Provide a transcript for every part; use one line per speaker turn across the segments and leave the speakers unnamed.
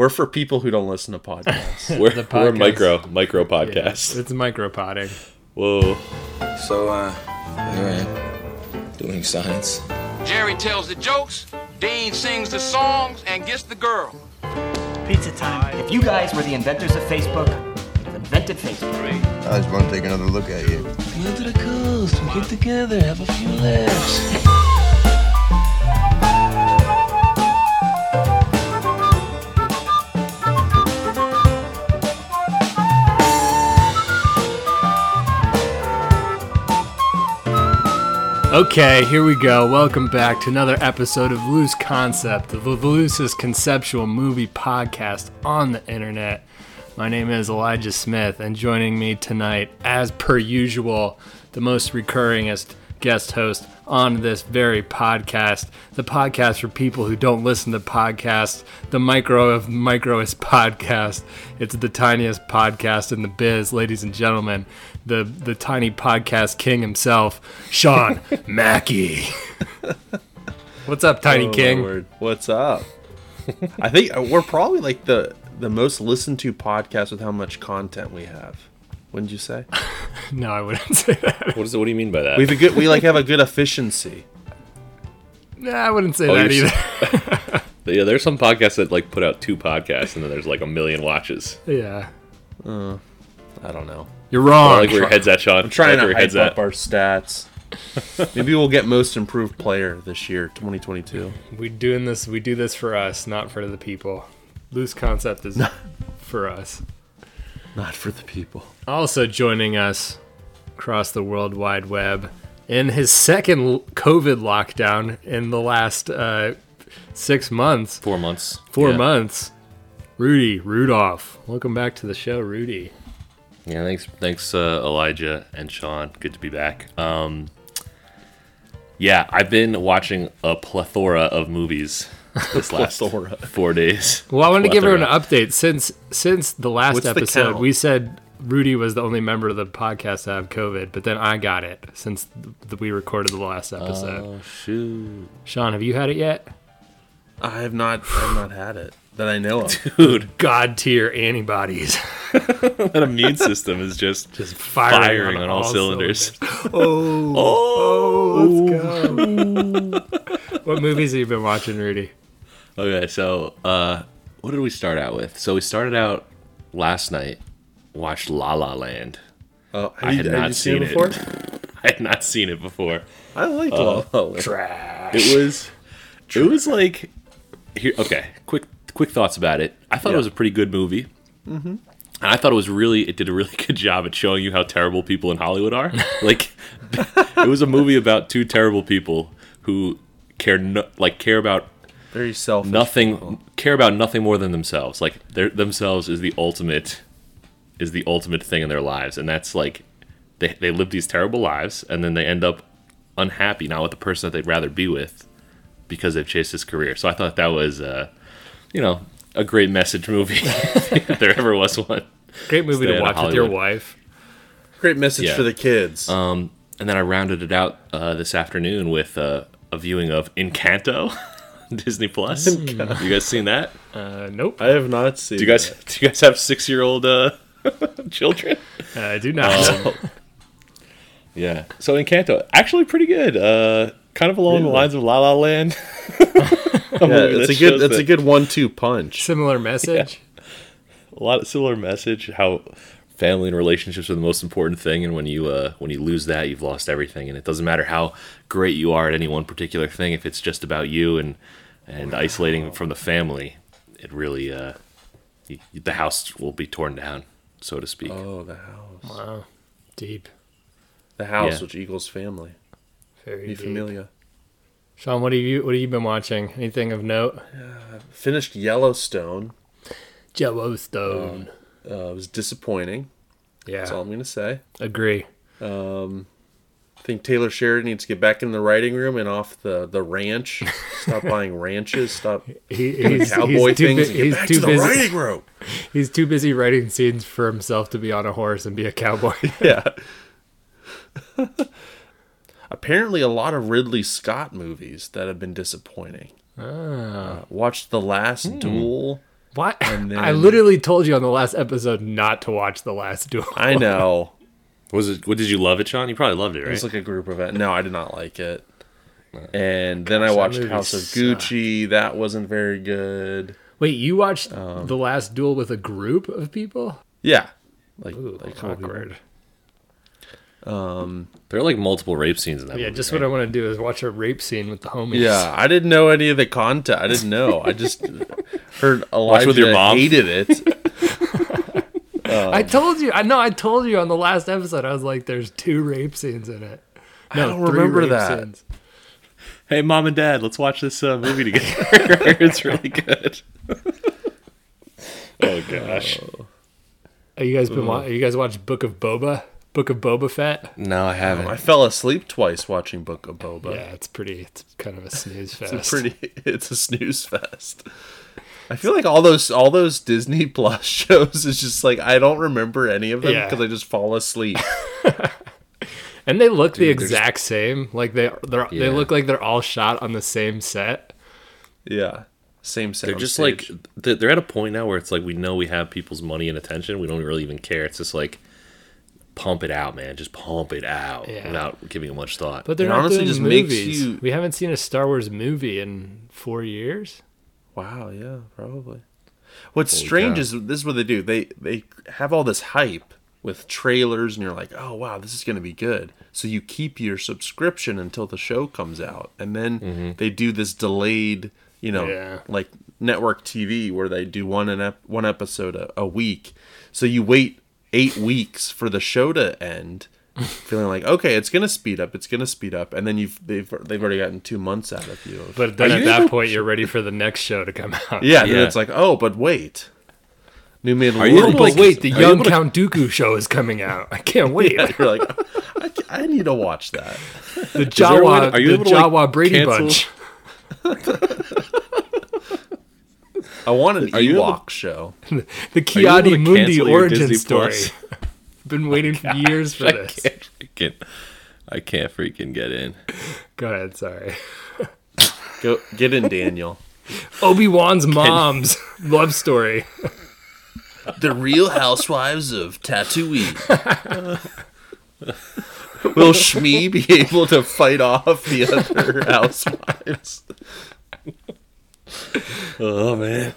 We're for people who don't listen to podcasts.
We're,
The
we're
podcast.
micro micro
Yeah,
podcast.
it's micropotting.
Whoa.
So, uh, here I am, doing science.
Jerry tells the jokes, Dean sings the songs, and gets the girl.
Pizza time. If you guys were the inventors of Facebook, you'd have invented Facebook.
I just want to take another look at you.
Come to the coast. We get together, have a few laughs.
Okay, here we go. Welcome back to another episode of Loose Concept, the loosest conceptual movie podcast on the internet. My name is Elijah Smith, and joining me tonight, as per usual, the most recurringest guest host on this very podcast, the podcast for people who don't listen to podcasts, the micro of microest podcast. It's the tiniest podcast in the biz, ladies and gentlemen. The the tiny podcast king himself, Sean Mackey. What's up, Tiny
Oh,
King?
word. What's up? I think uh, we're probably like the the most listened to podcast with how much content we have. Wouldn't you say?
No, I wouldn't say that.
What is it? What do you mean by that?
We've a good. We like have a good efficiency.
Nah, I wouldn't say
Oh,
that
you're
either.
yeah, there's some podcasts that like put out two podcasts and then there's like a million watches.
yeah,
I don't know.
You're wrong.
I
wrong.
like where your head's at, Sean.
I'm trying
like
to
where your
hype
head's
up
at.
our stats. Maybe we'll get most improved player this year, 2022.
we doing this. We do this for us, not for the people. Loose concept is for us.
Not for the people.
Also joining us across the World Wide Web in his second COVID lockdown in the last uh, six months,
Four months.
four
Yeah.
months. Rudy Rudolph, welcome back to the show, Rudy.
Yeah, thanks, thanks, uh, Elijah and Sean. Good to be back. Um, yeah, I've been watching a plethora of movies this last four days.
Well, I wanted to give everyone an update since since the last
What's
episode.
count?
we said Rudy was the only member of the podcast to have COVID, but then I got it since th- we recorded the last episode.
Oh shoot,
Sean, have you had it yet?
I have not. I have not had it that I know of.
dude!
God tier antibodies.
That immune system is just
Just firing,
firing on all cylinders.
Oh, let's go. what movies have you been watching, Rudy?
Okay, so uh, what did we start out with? So we started out last night. Watched La La Land.
Oh, have
I had
have
not
you seen,
seen
it before?
I had not seen it before.
I liked
Uh,
La La Land.
Trash.
It was, it was like, here. Okay, quick, quick thoughts about it. I thought it was a pretty good movie. Mm-hmm. And I thought it was really, it did a really good job at showing you how terrible people in Hollywood are. like, it was a movie about two terrible people who care, no, like, care about
Very selfish.
nothing, care about nothing more than themselves. Like, their themselves is the ultimate, is the ultimate thing in their lives, and that's like, they they live these terrible lives, and then they end up unhappy, not with the person that they'd rather be with, because they've chased his career. So I thought that was, uh, you know, a great message movie. if there ever was one.
Great movie
Stay
to watch with your wife.
Great message
Yeah.
for the kids.
Um, and then I rounded it out uh, this afternoon with uh, a viewing of Encanto, Disney Plus. You guys seen that?
Uh, nope.
I have not seen.
Do you guys
that.
do you guys have six year old uh, children?
Uh, I do not.
Um, yeah. So Encanto, actually pretty good. Uh, kind of along the lines of La La Land.
Yeah, it's a good.
shows
It's a good one-two punch.
Similar message.
a lot of similar message how family and relationships are the most important thing and when you uh when you lose that you've lost everything and it doesn't matter how great you are at any one particular thing if it's just about you and and isolating from the family it really uh y- the house will be torn down so to speak
Oh, the house.
Wow. Deep.
The house,
Yeah.
which equals family.
Very
Be
deep.
familiar.
Sean, what have you what have you been watching? Anything of note?
Finished Yellowstone.
Yellowstone.
Uh, it was disappointing. Yeah, that's all. I'm gonna say.
Agree.
Um, I think Taylor Sheridan needs to get back in the writing room and off the, the ranch. Stop buying ranches. Stop
He, he's,
cowboy
he's too,
things.
bu- he's
back
too
to the
busy.
writing room.
He's too busy writing scenes for himself to be on a horse and be a cowboy.
Yeah. Apparently, a lot of Ridley Scott movies that have been disappointing.
ah,
Uh, watched The Last Duel.
Why?
And
I literally told you on the last episode not to watch The Last Duel.
I know.
Was it? What did you love it, Sean? You probably loved it,
It was like a group event. No, I did not like it. And then I watched House of
sucked.
Gucci. That wasn't very good.
Wait, you watched
Um,
The Last Duel with a group of people?
Yeah. Like,
Ooh,
like a couple people.
Awkward.
there are like multiple rape scenes in that
Yeah,
movie.
just
right?
what I want to do is watch a rape scene with the homies.
Yeah, I didn't know any of the content. I didn't know. I just heard Elijah
with your mom.
hated it.
I told you. I know. I told you on the last episode. I was like, "There's two rape scenes in it." No,
don't remember that.
scenes.
Hey, mom and dad, let's watch this uh, movie together. it's really good. oh gosh.
Are you guys been? Wa- you guys watched Book of Boba? Book of Boba Fett?
No, I haven't.
I fell asleep twice watching Book of Boba.
Yeah, it's pretty. It's kind of a snooze fest.
It's a pretty. It's a snooze fest. I feel like all those all those Disney Plus shows is just like I don't remember any of them
Yeah.
because I just fall asleep.
and they look the
they're just-
exact same. Like they they
Yeah.
they look like they're all shot on the same set.
Yeah, same set.
They're just like they're they're at a point now where it's like we know we have people's money and attention. We don't really even care. It's just like pump it out, man. Just pump it out
Yeah.
without giving it much thought.
But they're
It
not
honestly
doing
just makes
movies.
you-
We haven't seen a Star Wars movie in four years.
Wow, yeah, probably. What's strange
cow.
is this is what they do. They they have all this hype with trailers, and you're like, oh wow, this is gonna be good. So you keep your subscription until the show comes out, and then mm-hmm. they do this delayed, you know,
Yeah.
like network TV where they do one an ep- one episode a, a week. So you wait eight weeks for the show to end. Feeling like okay, it's gonna speed up, it's gonna speed up, and then you've they've they've already gotten two months out of you.
But then
Are
at
you
that
able-
point, you're ready for the next show to come out.
Yeah, and
Yeah.
it's like, oh, but wait. New Mandalorian.
Are you able
But
like,
wait, the
are you
young
to-
Count Dooku show is coming out. I can't wait.
Yeah, you're like, I, I need to watch that.
The
there a
Jawa,
are you
the
able to, like,
Jawa Brady
cancel-
Bunch,
I want an
Are you able-
Ewok show.
the
you Ki-Adi-Mundi
origin
Disney
story.
Plus?
Been waiting oh for years for
I
this.
can't freaking, I can't freaking get in.
Go ahead, sorry.
Go get in, Daniel.
Obi Wan's mom's love story.
the Real Housewives of Tatooine. Will Shmi be able to fight off the other housewives?
Oh man,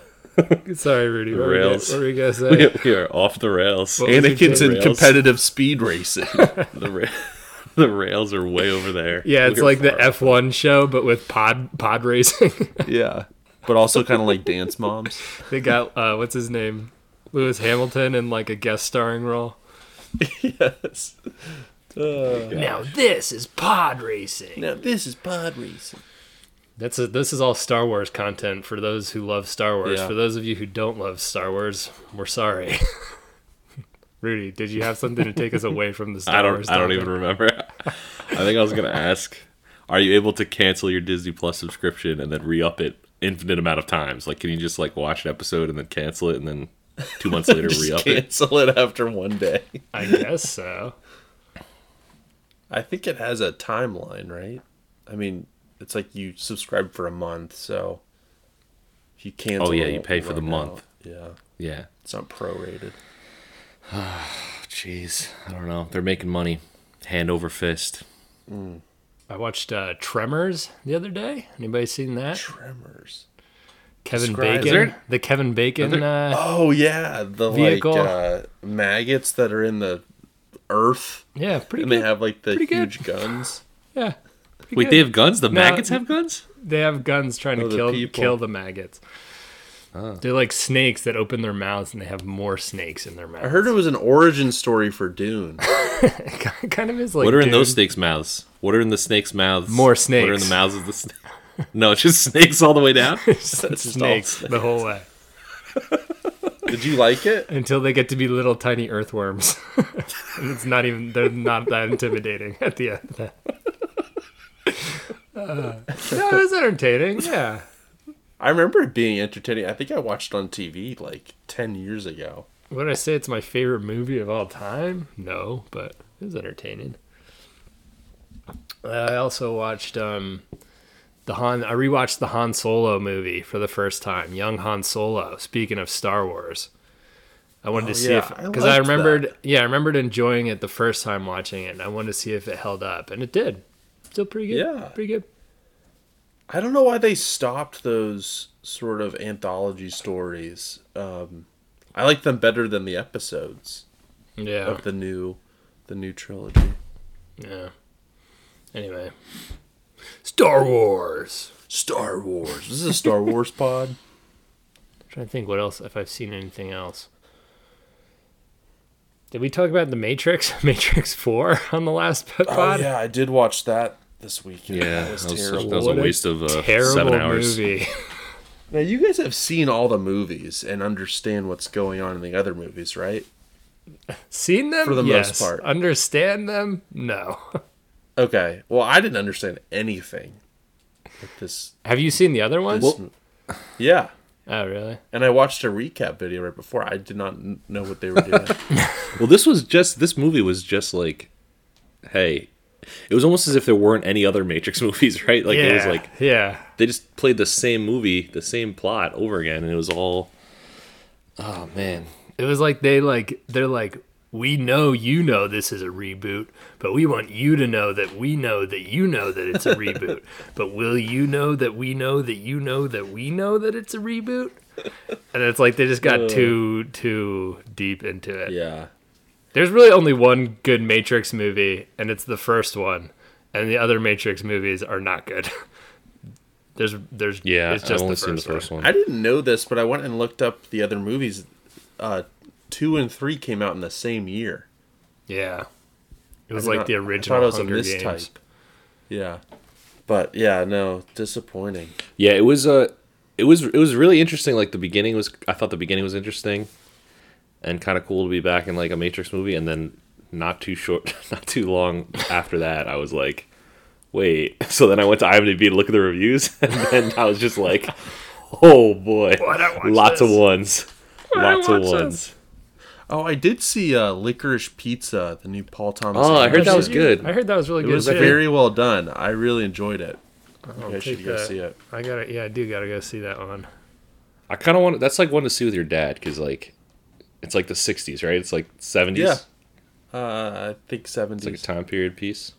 Sorry, Rudy. What were you
Rails.
What were you gonna say?
we, we are off the rails.
What
Anakin's in
Rails.
competitive speed racing.
the ra- the rails are way over there.
Yeah, it's
We're
like the. F1 show, but with pod pod racing.
yeah, but also kind of like Dance Moms.
they got uh, what's his name, Lewis Hamilton, in like a guest starring role.
yes.
Now this is pod racing.
Now this is pod racing.
That's a, this is all Star Wars content for those who love Star Wars.
Yeah.
For those of you who don't love Star Wars, we're sorry. Rudy, did you have something to take us away from the Star
I don't.
Wars?
I don't
topic?
even remember. I think I was gonna ask: Are you able to cancel your Disney Plus subscription and then re-up it infinite amount of times? Like, can you just like watch an episode and then cancel it and then two months later re-up it?
cancel it after one day.
I guess so.
I think it has a timeline, right? I mean, it's like you subscribe for a month, so if you cancel.
Oh, yeah, you pay for the
run
month.
out. Yeah,
Yeah.
it's not prorated.
Jeez, I don't know. They're making money, hand over fist.
I watched uh, Tremors the other day. Anybody seen that?
Tremors.
Kevin
Describe-
Bacon.
There-
The Kevin Bacon. Uh,
Oh yeah, the
Vehicle.
like uh, maggots that are in the earth,
yeah, pretty
and
good.
they have like the
Pretty good.
huge guns.
yeah. Pretty
Wait,
good.
they have guns? The
No,
maggots have guns?
They have guns trying
Oh,
to kill
people.
kill the maggots.
Oh.
They're like snakes that open their mouths and they have more snakes in their mouths.
I heard it was an origin story for Dune.
it kind of is like
what are in those snakes' mouths? What are in the snakes' mouths?
More snakes.
What are in the mouths of the snakes? no, it's just snakes all the way down.
just all
snakes the whole way
Did you like it?
until they get to be little tiny earthworms. and it's not even they're not that intimidating at the end. Uh, no, it was entertaining. Yeah.
I remember it being entertaining. I think I watched it on TV like ten years ago.
Would I say it's my favorite movie of all time? No, but it was entertaining. I also watched um, the Han. I rewatched the Han Solo movie for the first time. Young Han Solo. Speaking of Star Wars, I wanted
Oh,
to see
yeah,
if because I
liked
remembered.
that.
Yeah, I remembered enjoying it the first time watching it. and I wanted to see if it held up, and it did. Still pretty good.
Yeah.
pretty good.
I don't know why they stopped those sort of anthology stories. Um, I like them better than the episodes
Yeah,
of the new, the new trilogy.
yeah. Anyway, Star Wars.
Star Wars. This is a Star Wars pod.
trying to think what else if I've seen anything else. Did we talk about the Matrix, Matrix Four on the last pod?
Oh yeah, I did watch that this weekend.
Yeah,
that was
that was,
terrible.
that was a
What a
waste of uh,
Terrible
seven hours.
movie.
Now you guys have seen all the movies and understand what's going on in the other movies, right?
Seen them
For the most part.
Understand them? No.
Okay. Well, I didn't understand anything. With this,
Have you seen the other ones?
this yeah.
oh, really?
And I watched a recap video right before. I did not know what they were doing.
Well, this was just this movie was just like, hey, it was almost as if there weren't any other Matrix movies, right? Like
yeah.
it was like
yeah.
they just played the same movie, the same plot over again, and it was all. Oh man,
It was like they like they're like we know you know this is a reboot, but we want you to know that we know that you know that it's a reboot. but will you know that we know that you know that we know that it's a reboot? And it's like they just got uh. too too deep into it.
yeah.
There's really only one good Matrix movie, and it's the first one, and the other Matrix movies are not good. there's there's
yeah,
it's
I've
just
only
the
seen the
first one.
one.
I didn't know this, but I went and looked up the other movies. Uh, two and three came out in the same year.
Yeah, it was
I
like
not-
the
I
original
thought it was
Hunger
a
Games.
mistype. Yeah. But yeah, no, disappointing.
Yeah, it was uh, it was it was really interesting. Like the beginning was, I thought the beginning was interesting, and kind of cool to be back in like a Matrix movie. And then not too short, not too long after that, I was like, wait. So then I went to IMDb to look at the reviews, and then I was just like, oh boy,
Why'd I watch
lots of ones,
Why'd
lots of
watch
ones.
Oh, I did see uh, Licorice Pizza, the new Paul Thomas.
Oh, I heard that was good.
I heard that was really
It
good.
It was
too.
very well done. I really enjoyed it.
I'll
You should go
that.
see it.
I gotta, yeah, I do gotta go see that one.
I kind of want. That's like one to see with your dad because like, it's like the '60s, right? It's like '70s.
Yeah. Uh, I think 70s.
It's like a time period piece.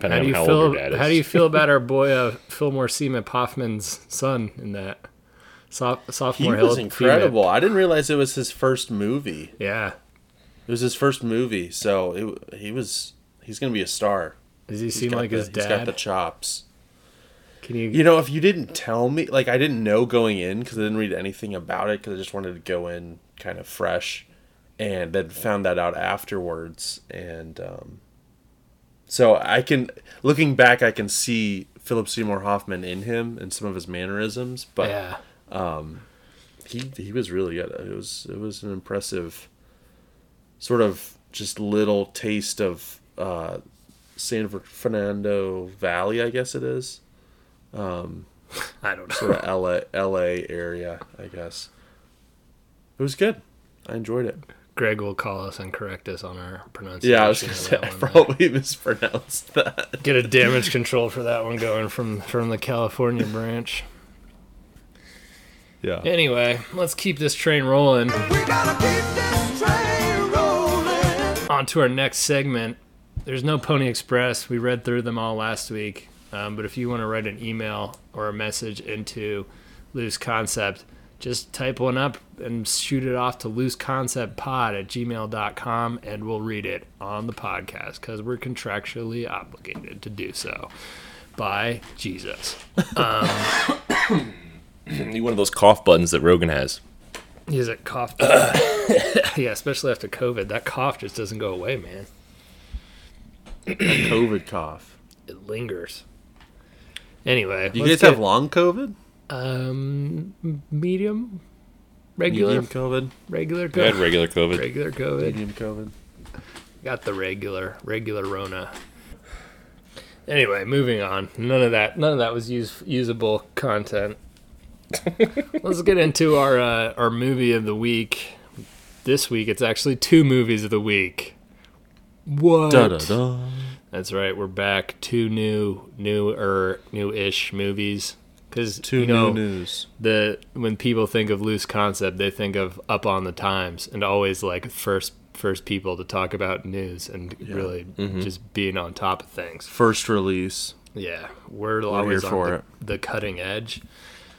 How
Depending
do you
on how
feel?
old your dad is.
How do you feel about our boy uh, Philip Seymour Hoffman's son in that? Soph-
He was
Hill-
incredible. I didn't realize it was his first movie.
Yeah.
It was his first movie, so it, he was. He's gonna be a star.
Does he
He's
seem like
the-
his dad?
He's got the chops.
Can you?
You know, if you didn't tell me, like I didn't know going in because I didn't read anything about it because I just wanted to go in kind of fresh, and then found that out afterwards. And um, so I can, looking back, I can see Philip Seymour Hoffman in him and some of his mannerisms, but
yeah.
um, he he was really good. It was it was an impressive, sort of just little taste of uh, San Fernando Valley, I guess it is.
Um, I don't know.
sort of LA LA area, I guess. It was good. I enjoyed it.
Greg will call us and correct us on our pronunciation.
Yeah, I was gonna say I
one.
probably mispronounced that.
Get a damage control for that one going from from the California branch.
Yeah.
Anyway, let's keep this train rolling. On to our next segment. There's no Pony Express. We read through them all last week. Um, but if you want to write an email or a message into Loose Concept, just type one up and shoot it off to looseconceptpod at gmail.com and we'll read it on the podcast because we're contractually obligated to do so by Jesus.
Need one of those cough buttons that Rogan has.
Is it cough? yeah, especially after COVID. That cough just doesn't go away, man.
COVID cough.
It lingers. Anyway,
You guys
get-
have long COVID?
um medium, regular,
Medium COVID?
regular
I had
COVID,
regular COVID.
regular COVID.
Medium COVID.
Got the regular, regular Rona. Anyway, moving on. None of that. None of that was use, usable content. Let's get into our uh, our movie of the week. This week, it's actually two movies of the week. What?
Da da da.
That's right. We're back. Two new, new or new-ish movies. Because
Two
you know,
new news.
the when people think of loose concept, they think of Up on the Times and always like first first people to talk about news and really
Mm-hmm.
just being on top of things.
First release.
Yeah, we're always
here
on
for
the, the cutting edge.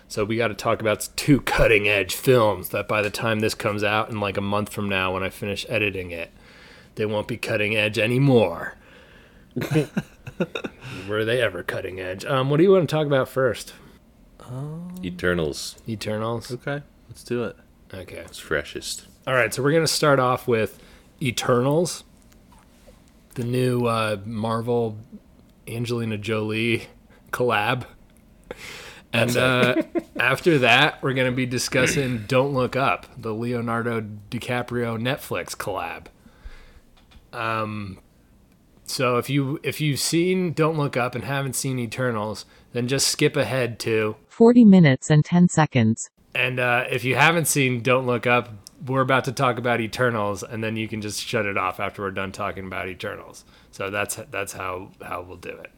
So we got to talk about two cutting edge films that by the time this comes out in like a month from now, when I finish editing it, they won't be cutting edge anymore. Were they ever cutting edge? Um, what do you want to talk about first?
Eternals.
Eternals.
Okay, let's do it.
Okay.
It's freshest.
All right, so we're gonna start off with Eternals, the new uh, Marvel Angelina Jolie collab, and uh, after that, we're gonna be discussing Don't Look Up, the Leonardo DiCaprio Netflix collab. Um, so if you if you've seen Don't Look Up and haven't seen Eternals, then just skip ahead to
40 minutes and 10 seconds.
and uh, if you haven't seen Don't Look Up, we're about to talk about Eternals, and then you can just shut it off after we're done talking about Eternals. So that's that's how how we'll do it.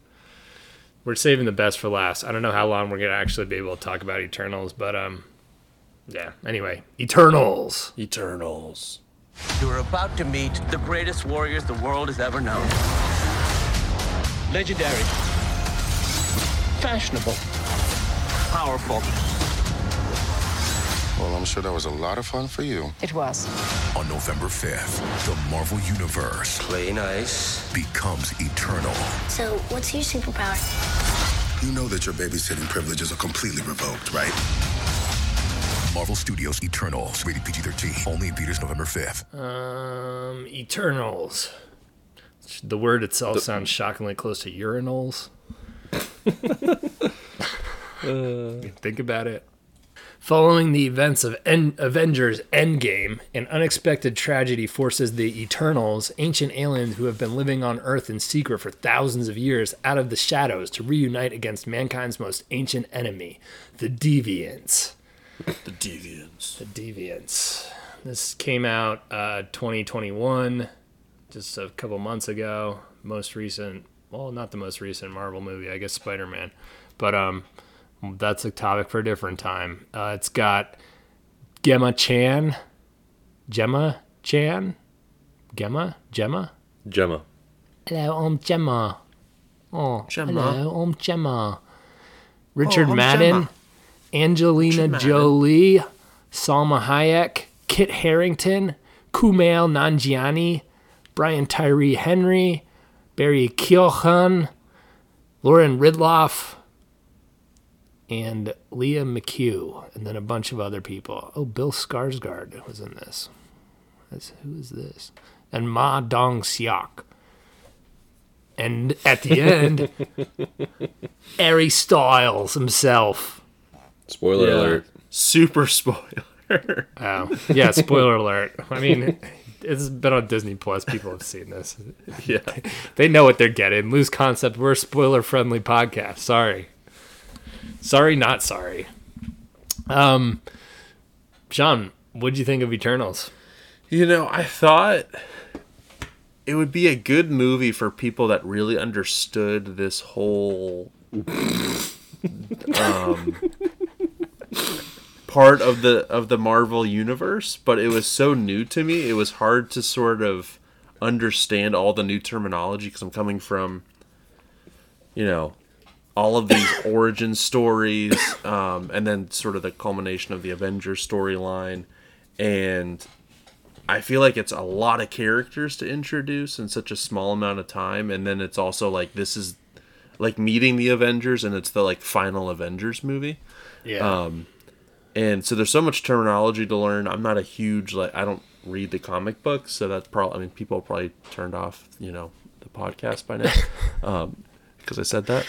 We're saving the best for last. I don't know how long we're gonna actually be able to talk about Eternals, but um, yeah. Anyway, Eternals.
Eternals.
You're about to meet the greatest warriors the world has ever known. Legendary. Fashionable. Powerful.
Well, I'm sure that was a lot of fun for you.
It was.
On November 5th, the Marvel Universe
Play nice.
becomes eternal.
So, what's your superpower?
You know that your babysitting privileges are completely revoked, right? Marvel Studios Eternals, rated PG 13, only in theaters November 5th.
Um, Eternals. The word itself sounds shockingly close to urinals. Think about it. Following the events of en- Avengers Endgame, an unexpected tragedy forces the Eternals, ancient aliens who have been living on Earth in secret for thousands of years, out of the shadows to reunite against mankind's most ancient enemy, the Deviants.
The Deviants.
The Deviants. This came out uh, 2021, just a couple months ago. Most recent, well, not the most recent Marvel movie, I guess Spider Man, but um, that's a topic for a different time. Uh, it's got Gemma Chan, Gemma Chan, Gemma, Gemma.
Gemma.
Hello, I'm Gemma. Oh,
Gemma.
hello, I'm Gemma. Richard
Oh, I'm
Madden,
Gemma.
Angelina Jolie, Salma Hayek, Kit Harington, Kumail Nanjiani, Brian Tyree Henry, Barry Keoghan, Lauren Ridloff, and Lia McHugh, and then a bunch of other people. Oh, Bill Skarsgård was in this. That's, who is this? And Ma Dong Seok. And at the end, Harry Styles himself.
Spoiler
Yeah.
alert.
Super spoiler.
Oh, yeah, spoiler alert. I mean, it's been on Disney Plus. People have seen this.
yeah.
They know what they're getting. Loose concept. We're a spoiler friendly podcast. Sorry. Sorry, not sorry. Um, Sean, what'd you think of Eternals?
You know, I thought it would be a good movie for people that really understood this whole um, part of the of the Marvel universe, but it was so new to me. It was hard to sort of understand all the new terminology because I'm coming from, you know, all of these origin stories, um, and then sort of the culmination of the Avengers storyline, and I feel like it's a lot of characters to introduce in such a small amount of time, and then it's also like this is like meeting the Avengers, and it's the like final Avengers movie.
Yeah.
Um, and so there's so much terminology to learn. I'm not a huge like I don't read the comic books, so that's probably I mean people probably turned off you know the podcast by now um, because I said that.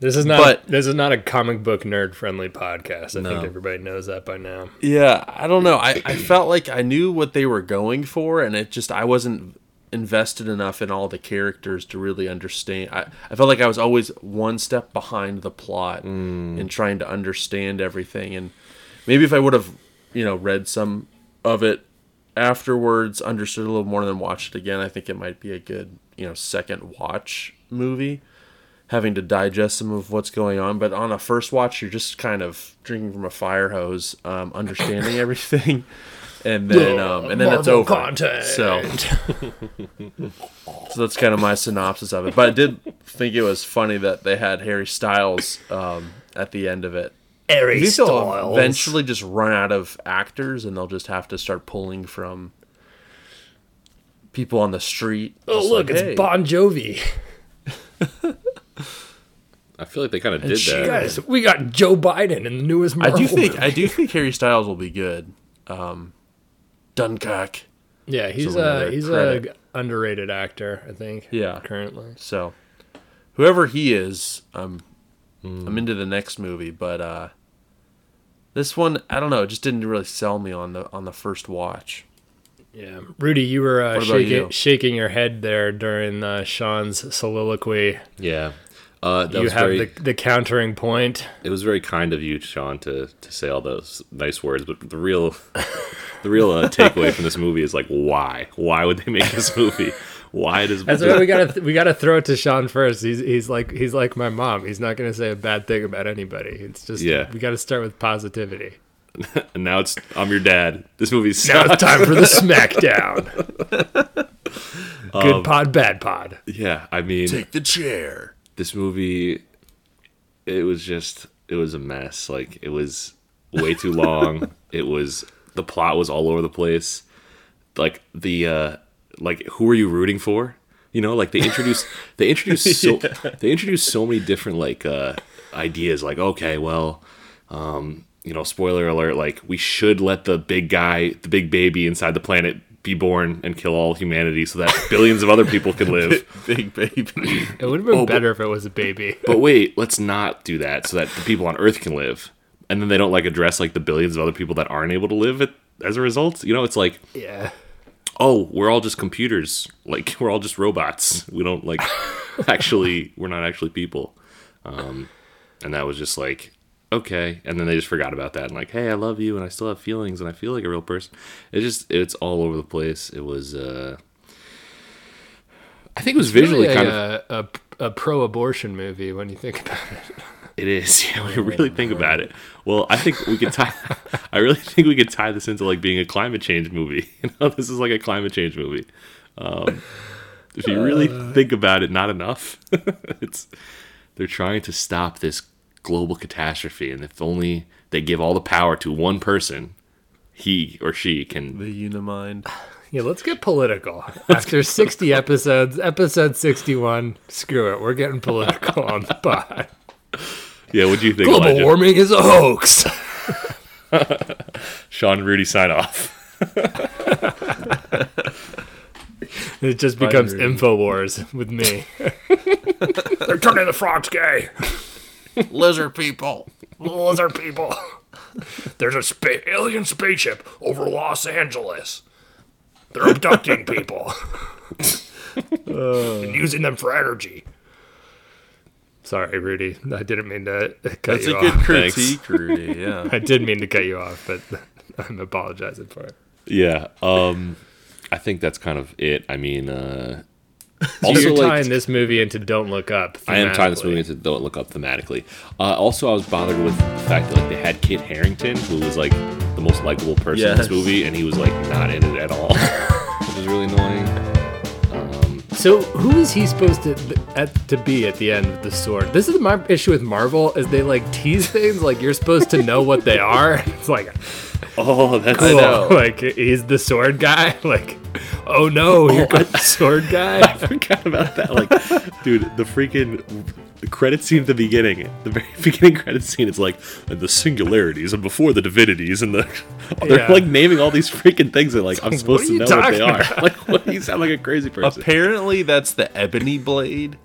This is not.
But-
this is not a comic book nerd friendly podcast. I
No.
think everybody knows that by now.
Yeah, I don't know. I, I felt like I knew what they were going for, and it just I wasn't invested enough in all the characters to really understand. I, I felt like I was always one step behind the plot in trying to understand everything. And maybe if I would have, you know, read some of it afterwards understood a little more than watched it again, I think it might be a good, you know, second watch movie. Having to digest some of what's going on, but on a first watch, you're just kind of drinking from a fire hose, um, understanding everything, and then um, and then it's
Marvel
over.
content.
So, so that's kind of my synopsis of it. But I did think it was funny that they had Harry Styles um, at the end of it.
Harry
Do you think
Styles.
eventually just run out of actors and they'll just have to start pulling from people on the street?
Oh look,
like,
it's
"Hey."
Bon Jovi.
I feel like they kind of did
she-
that.
Guys, we got Joe Biden in the newest
I do think
movie.
I do think Harry Styles will be good. Um, Dunkirk.
Yeah, he's a he's
credit.
a underrated actor. I think.
Yeah.
currently.
So, whoever he is, um, I'm into the next movie. But uh, this one, I don't know. It just didn't really sell me on the on the first watch.
Yeah, Rudy, you were uh, shaking
you?
shaking your head there during uh, Sean's soliloquy.
Yeah. Uh, that
you
was
have
very,
the the countering point.
It was very kind of you, Sean, to, to say all those nice words. But the real, the real uh, takeaway from this movie is like, why? Why would they make this movie? Why does
That's why we gotta we gotta throw it to Sean first. He's he's like he's like my mom. He's not gonna say a bad thing about anybody. It's just
Yeah.
we gotta start with positivity.
and now it's I'm your dad. This movie's
Now it's time for the SmackDown. Good
Um,
pod, bad pod.
Yeah, I mean,
Take the chair.
This movie, it was just it was a mess. Like it was way too long. it was the plot was all over the place. Like the uh like who are you rooting for? You know, like they introduced they introduced so they introduced so many different like uh ideas. Like okay, well, um, you know, spoiler alert. Like we should let the big guy, the big baby inside the planet. Be born and kill all humanity so that billions of other people can live.
Big baby.
It would have been
Oh, but-
better if it was a baby.
But wait, let's not do that so that the people on Earth can live. And then they don't like address like the billions of other people that aren't able to live it as a result. You know, it's like,
Yeah.
oh, we're all just computers. Like we're all just robots. We don't like actually we're not actually people. Um and that was just like okay and then they just forgot about that and like hey i love you and i still have feelings and i feel like a real person it just it's all over the place it was uh i think it was visually
Really
kind
a,
of
a, a pro-abortion movie when you think about it.
It is. Yeah, when you really think about it. Well, I think we could tie. I really think we could tie this into like being a climate change movie. You know, this is like a climate change movie. Um, if you really think about it, not enough. it's they're trying to stop this global catastrophe, and if only they give all the power to one person, he or she can.
The Unimind.
Yeah, let's get political. After 60 episodes, episode 61, screw it. We're getting political on the pod.
Yeah, what do you think?
Global
Elijah?
warming is a hoax.
Sean and Rudy sign off.
It just becomes
Rudy.
InfoWars with me. They're turning the frogs gay.
Lizard people.
Lizard people. There's a spa- alien spaceship over Los Angeles. They're abducting people and using them for energy. Sorry, Rudy. I didn't mean to cut
That's
you
a good
off.
critique, Rudy. Yeah.
I did mean to cut you off, but I'm apologizing for it.
Yeah. Um, I think that's kind of it. I mean, uh,
So
also
you're
like
tying this movie into Don't Look Up.
I am tying this movie into Don't Look Up thematically. Uh, also, I was bothered with the fact that like they had Kit Harington, who was like the most likable person in this movie, and he was like not in it at all, which was really annoying. Um,
So who is he supposed to at, to be at the end of the sword? This is my issue with Marvel is they like tease things like you're supposed to know what they are. It's like
oh, that's
cool.
know.
Like he's the sword guy. Like oh no, oh, here comes the sword guy.
I forgot about that. Like, dude, the freaking the credit scene at the beginning, the very beginning credit scene, it's like and the singularities and before the divinities and the they're
Yeah.
like naming all these freaking things that like I'm
What
supposed to know what they are.
about?
Like, what you sound like a crazy person.
Apparently, that's the ebony blade.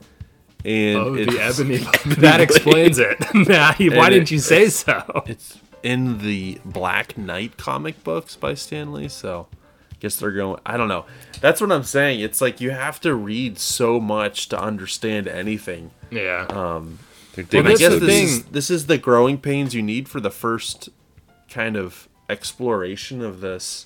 And
Oh, the
ebony,
ebony. that explains it. Nah, Why
And
didn't
it-
you say so?
It's in the Black Knight comic books by Stan Lee, so I guess they're going. I don't know. That's what I'm saying. It's like you have to read so much to understand anything.
Yeah.
Um,
They're
and
digging
I guess
the
this is, this is the growing pains you need for the first kind of exploration of this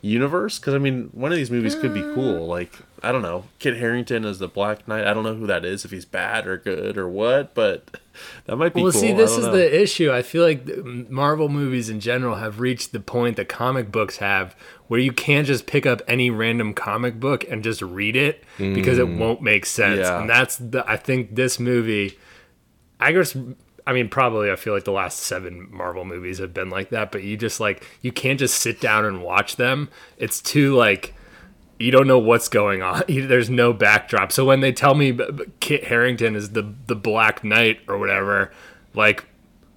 universe because I mean one of these movies could be cool. Like I don't know, Kit Harington as the Black Knight. I don't know who that is if he's bad or good or what, but that might be.
Well,
cool.
see, this is
know.
the issue. I feel like Marvel movies in general have reached the point that comic books have, where you can't just pick up any random comic book and just read it because it
Mm.
won't make sense.
Yeah.
And that's the. I think this movie, I guess. I mean, probably I feel like the last seven Marvel movies have been like that, but you just like you can't just sit down and watch them. It's too like you don't know what's going on. There's no backdrop. So when they tell me Kit Harington is the the Black Knight or whatever, like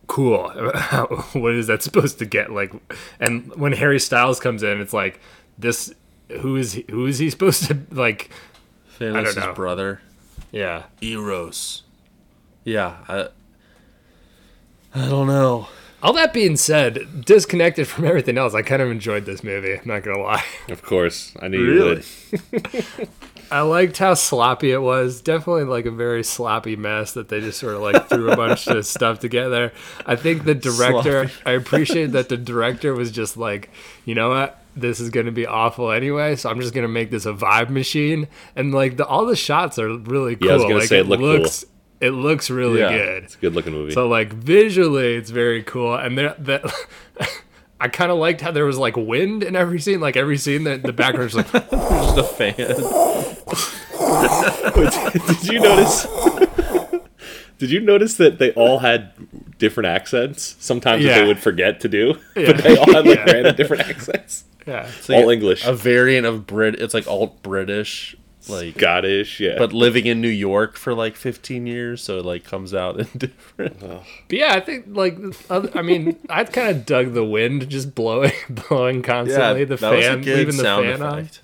cool. what is that supposed to get like? And when Harry Styles comes in, it's like this. Who is he, who is he supposed to like? I don't know.
brother.
Yeah.
Eros. Yeah, I, I don't know.
All that being said, disconnected from everything else, I kind of enjoyed this movie. I'm not gonna lie.
Of course, I knew
Really?
you would.
I liked how sloppy it was. Definitely like a very sloppy mess that they just sort of like threw a bunch of stuff together. I think the director, I appreciate that the director was just like, you know what? This is going to be awful anyway, so I'm just going to make this a vibe machine. And like the, all the shots are really cool.
Yeah, I was gonna
like,
say it looked cool.
Looks, it looks really
Yeah.
good.
It's a good looking movie.
So like visually, it's very cool, and there that I kind of liked how there was like wind in every scene. Like every scene, the, the background's like
Just a fan.
did you notice? Did you notice that they all had different accents? Sometimes that
Yeah.
they would forget to do,
Yeah.
but they all had like
Yeah.
random different accents.
yeah.
It's like
all
a-
English,
A variant of Brit. It's like alt British, like
Scottish, yeah.
but living in New York for like 15 years, so it like comes out in different.
But yeah, I think like other, I mean, I've kind of dug the wind just blowing, blowing constantly. the
that was a
fan,
good
leaving the
sound
fan on.
effect.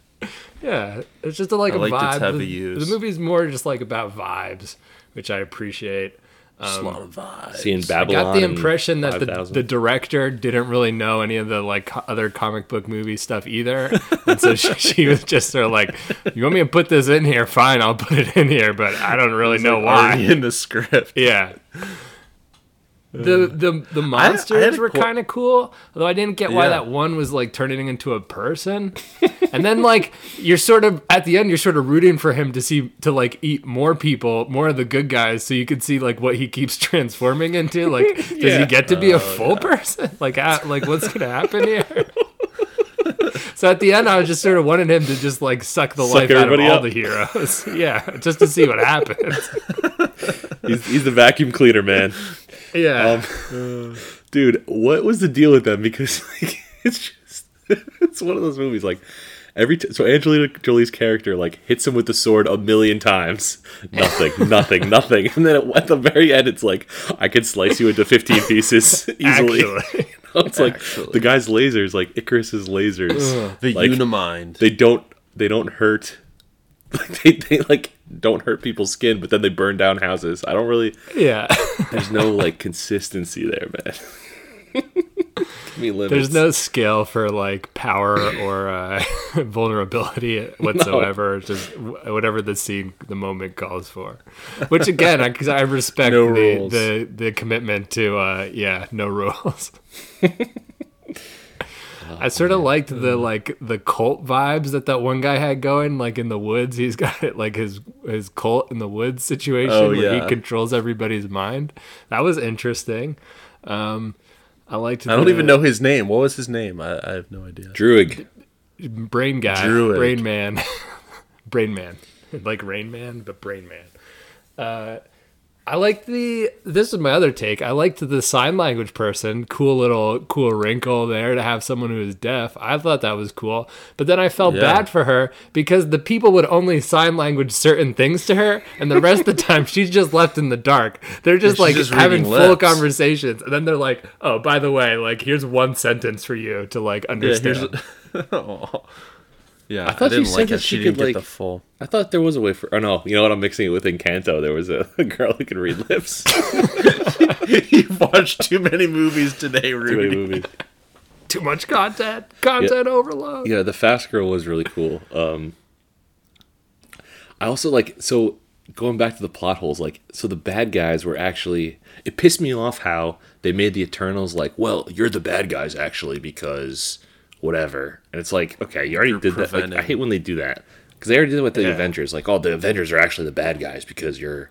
Yeah, it's just a, like
I
a
liked its
vibe.
heavy
the,
use.
the movie's more just like about vibes, which I appreciate.
Um, just a lot of vibes.
Seeing
I got the impression that the, the director didn't really know any of the like co- other comic book movie stuff either, and so she, she was just sort of like, "You want me to put this in here? Fine, I'll put it in here, but I don't really know
like,
why."
in the script.
Yeah. The the the monsters
a
were
qu-
kind of cool, although I didn't get why
Yeah.
that one was like turning into a person. and then like you're sort of at the end, you're sort of rooting for him to see to like eat more people, more of the good guys, so you could see like what he keeps transforming into. Like, does
Yeah.
he get to be
Oh,
a full person? Like, uh, like what's gonna happen here? So at the end, I was just sort of wanting him to just like suck the
Suck
life out of
everybody
all
up.
the heroes. yeah, just to see what happens.
he's, he's the vacuum cleaner man.
Yeah.
Um, dude, what was the deal with them? Because like, it's just it's one of those movies. Like every t- so Angelina Jolie's character like hits him with the sword a million times. Nothing, nothing, nothing. And then at the very end, it's like I could slice you into fifteen pieces easily.
Actually.
You know, it's like the guy's lasers, like Ikaris's lasers.
The
like,
Unimind.
They don't. They don't hurt. Like they, they like don't hurt people's skin, but then they burn down houses. I don't really.
yeah.
There's no like consistency there, man.
There's no scale for like power or uh, vulnerability whatsoever. It's Just whatever the scene, the moment calls for. Which again, because I, respect
No
the, the the commitment to uh, yeah, no rules. I sort of liked the like the cult vibes that that one guy had going, like in the woods. He's got it like his his cult in the woods situation
Oh,
where
yeah.
he controls everybody's mind. That was interesting. Um, I liked.
I don't even know his name. What was his name? I, I have no idea.
Druid.
brain guy,
Druid.
brain man, brain man, like Rain Man, but brain man. Uh, I like the. This is my other take. I liked the sign language person. Cool little cool wrinkle there to have someone who is deaf. I thought that was cool. But then I felt
Yeah.
bad for her because the people would only sign language certain things to her, and the rest of the time she's just left in the dark. They're just like
just
having full conversations, and then they're like, "Oh, by the way, like here's one sentence for you to like
Yeah,
understand."
here's. Aw. yeah, I,
thought you
didn't
said
like
that
that
she
she didn't
could,
get
like-
the full.
I thought there was a way for. Oh no, you know what? I'm mixing it with Encanto. There was a, a girl who could read lips.
You've watched too many movies today,
Too many movies.
Too much content, content overload.
Yeah, the fast girl was really cool. Um, I also like so going back to the plot holes. Like, so the bad guys were actually. It pissed me off how they made the Eternals like, well, you're the bad guys actually because whatever. And it's like, okay, you already
You're
did that. Like, I hate when they do that because they already did it with the
Yeah.
Avengers. Like, oh, the Avengers are actually the bad guys because you're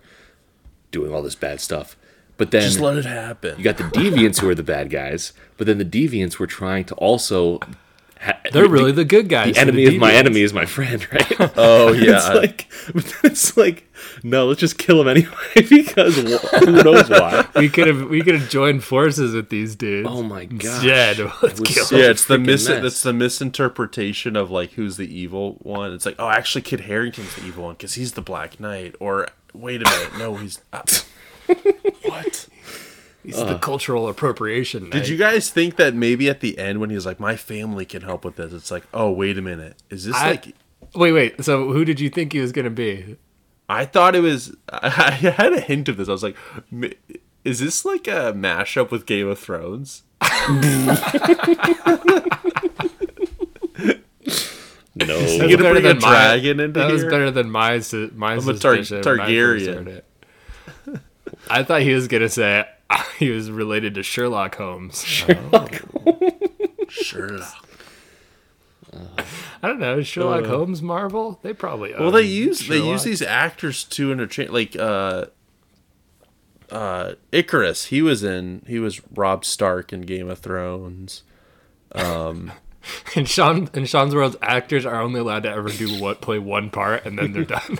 doing all this bad stuff. But then
Just let it happen.
you got the deviants who are the bad guys, but then the deviants were trying to also. Ha-
They're really the good guys.
The
for
enemy of my enemy is my friend, right?
Oh, yeah.
it's like, it's like, no, let's just kill him anyway because who knows why.
We could have we could have joined forces with these dudes.
Oh my god!
Instead, let's kill
so-
yeah, it's the mis-
mess.
that's the misinterpretation of like who's the evil one. It's like, oh, actually, Kit Harington's the evil one because he's the Black Knight. Or wait a minute, no, he's uh, what?
He's the uh-huh. cultural appropriation.
Did you guys think that maybe at the end when he's like, my family can help with this? It's like, oh, wait a minute, is this
I-
like?
Wait, wait. So who did you think he was gonna be?
I thought it was. I had a hint of this. I was like, is this like a mashup with Game of Thrones?
No,
Is he gonna
better
bring a
than my-
dragon into
That was better than my my
I'm a Tar-
suspicion when I first
Targaryen.
I thought he was gonna say he was related to Sherlock Holmes.
Sherlock. Sherlock.
I don't know. Sherlock
Uh,
Holmes Marvel? They probably.
Well, they
own
use they use these actors to interchange. Like uh, uh, Ikaris, he was in. He was Robb Stark in Game of Thrones. Um,
In Sean in Sean's world, actors are only allowed to ever do what play one part, and then they're done.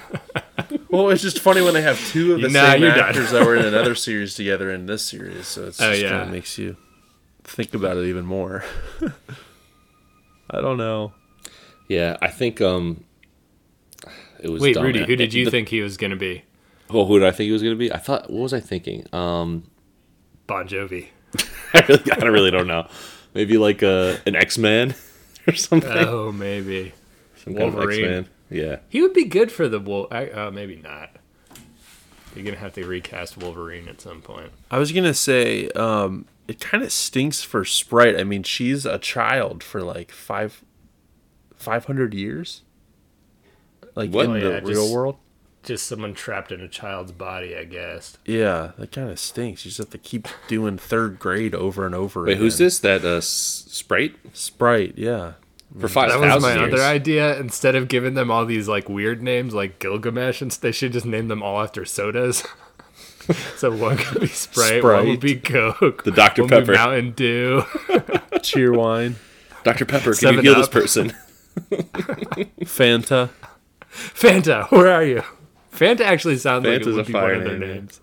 Well, it's just funny when they have two of the
Nah,
same
you're
actors that were in another series together in this series. So it's
Oh,
just
yeah.
kind of makes you think about it even more. I don't know.
yeah, I think um, it was.
Wait,
dumb.
Rudy, who did you
The-
think he was gonna be?
Oh, who did I think he was going to be? I thought. What was I thinking? Um,
Bon Jovi.
I really, I really don't know. Maybe like a an X Man or something.
Oh, maybe.
Some kind of
Wolverine.
X-Man. Yeah.
He would be good for the Wolf. Uh, maybe not. You're gonna have to recast Wolverine at some point.
I was gonna say, um, it kind of stinks for Sprite. I mean, she's a child for like five, five hundred years. Like
What?
in
Oh,
the
yeah,
real
just-
world.
Just someone trapped in a child's body, I guess.
Yeah, that kind of stinks. You just have to keep doing third grade over and over.
Wait, who's this? That uh, Sprite
Sprite, yeah.
For five
That was my
years.
other idea. Instead of giving them all these like weird names like Gilgamesh, and s- they should just name them all after sodas. so one could be Sprite, one would be Coke,
The Dr.
one would be
Pepper.
Mountain Dew.
Cheerwine,
Dr Pepper, can
Seven
you heal this person?
Fanta.
Fanta, where are you? Fanta actually sounds like it would
a
be one of their
name,
names.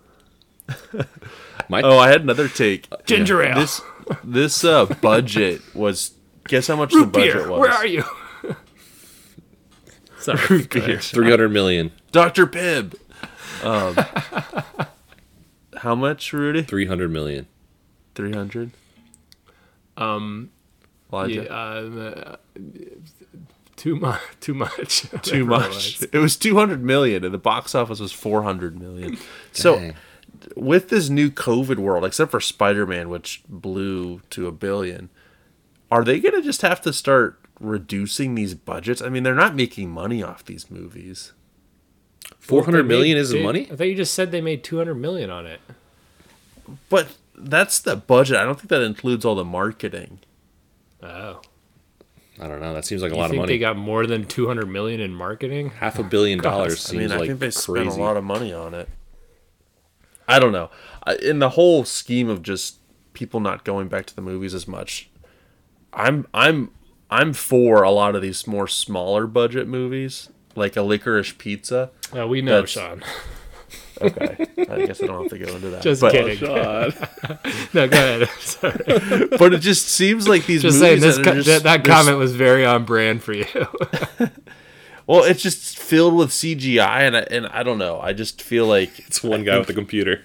My
Oh, I had another take.
Ginger ale.
This this uh, budget was. Guess how much the budget
beer,
was?
where are you? Sorry,
Root beer.
three hundred million.
Dr. Pibb. Um, how much, Rudy?
Three hundred million.
Three hundred.
Um,
Elijah.
yeah, uh, too much. Too much.
Too much. It was two hundred million, and the box office was four hundred million. So, with this new COVID world, except for Spider Man, which blew to a billion, are they going to just have to start reducing these budgets? I mean, they're not making money off these movies.
Four hundred million
made-
isn't
dude,
money.
I thought you just said they made two hundred million on it.
But that's the budget. I don't think that includes all the marketing.
Oh,
I don't know. That seems like a
you
lot of
think
money.
they got more than two hundred million in marketing?
Half a billion dollars
I
seems
mean, I
like
think they
crazy.
spent a lot of money on it. I don't know. In the whole scheme of just people not going back to the movies as much, I'm I'm I'm for a lot of these more smaller budget movies, like a Licorice Pizza.
Oh, we know,
That's-
Sean.
Okay, I guess I don't have to go into that.
Just
but,
kidding. Oh, no, go ahead. Sorry.
But it just seems like these
Just saying, this
that,
co-
just,
that, that comment was very on brand for you.
Well, it's just filled with CGI, and I, and I don't know. I just feel like
It's one guy with a computer.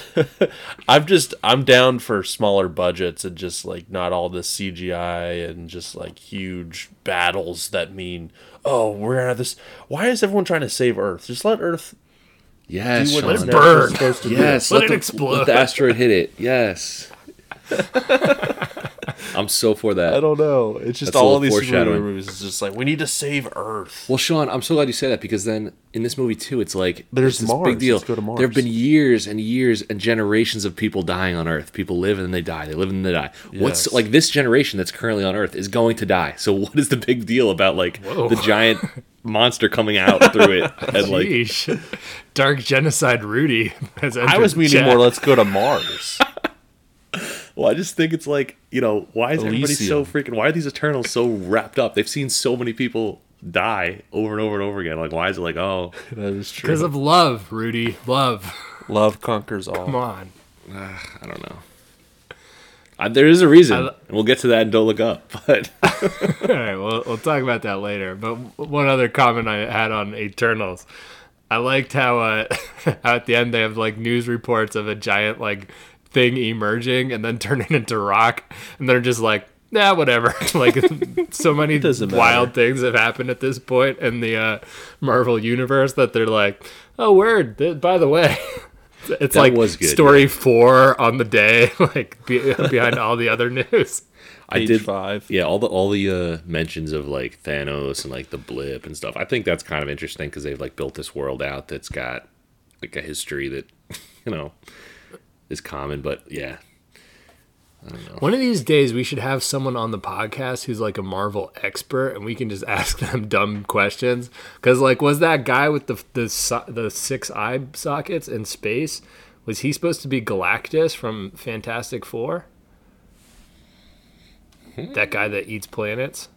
I'm just I'm down for smaller budgets and just like not all this CGI and just like huge battles that mean oh we're gonna have this. Why is everyone trying to save Earth? Just let Earth
Yes,
do what
Sean.
it's
burn.
supposed to do.
Yes,
Let
let,
it
the,
explode.
Let the asteroid hit it. Yes. I'm so for that.
I don't know. It's just
That's
all these superhero
foreshadowing.
movies. It's just like we need to save Earth.
Well, Sean, I'm so glad you say that because then in this movie too, it's like
There's
it's this
Mars.
big deal.
Let's go to Mars.
There have been years and years and generations of people dying on Earth. People live and then they die. They live and they die. What's like this generation that's currently on Earth is going to die. So what is the big deal about like the giant monster coming out through it and like
Sheesh. Dark genocide Rudy has
I was meaning
chat.
more. Let's go to Mars.
Well, I just think it's like, you know, why is everybody so freaking why are these Eternals so wrapped up? They've seen so many people die over and over and over again. Like why is it like, oh
that is true.
Because of love, Rudy. Love.
Love conquers all.
Come on.
I don't know. I, there is a reason,
I-
and we'll get to that and don't look up. But
All right, well, we'll talk about that later. But one other comment I had on Eternals, I liked how, uh, how at the end they have like news reports of a giant like thing emerging and then turning into rock, and they're just like, nah, whatever. like so many wild
matter.
things have happened at this point in the uh, Marvel universe that they're like, oh, word. th- By the way. It's
That
like
was good,
story four on the day, like be, behind all the other news.
I
Page
did
five.
Yeah, all the all the uh, mentions of like Thanos and like the blip and stuff. I think that's kind of interesting because they've like built this world out that's got like a history that you know is common. But yeah, I don't know.
One of these days, we should have someone on the podcast who's like a Marvel expert, and we can just ask them dumb questions. Because, like, was that guy with the the so- the six eye sockets in space? Was he supposed to be Galactus from Fantastic Four? That guy that eats planets.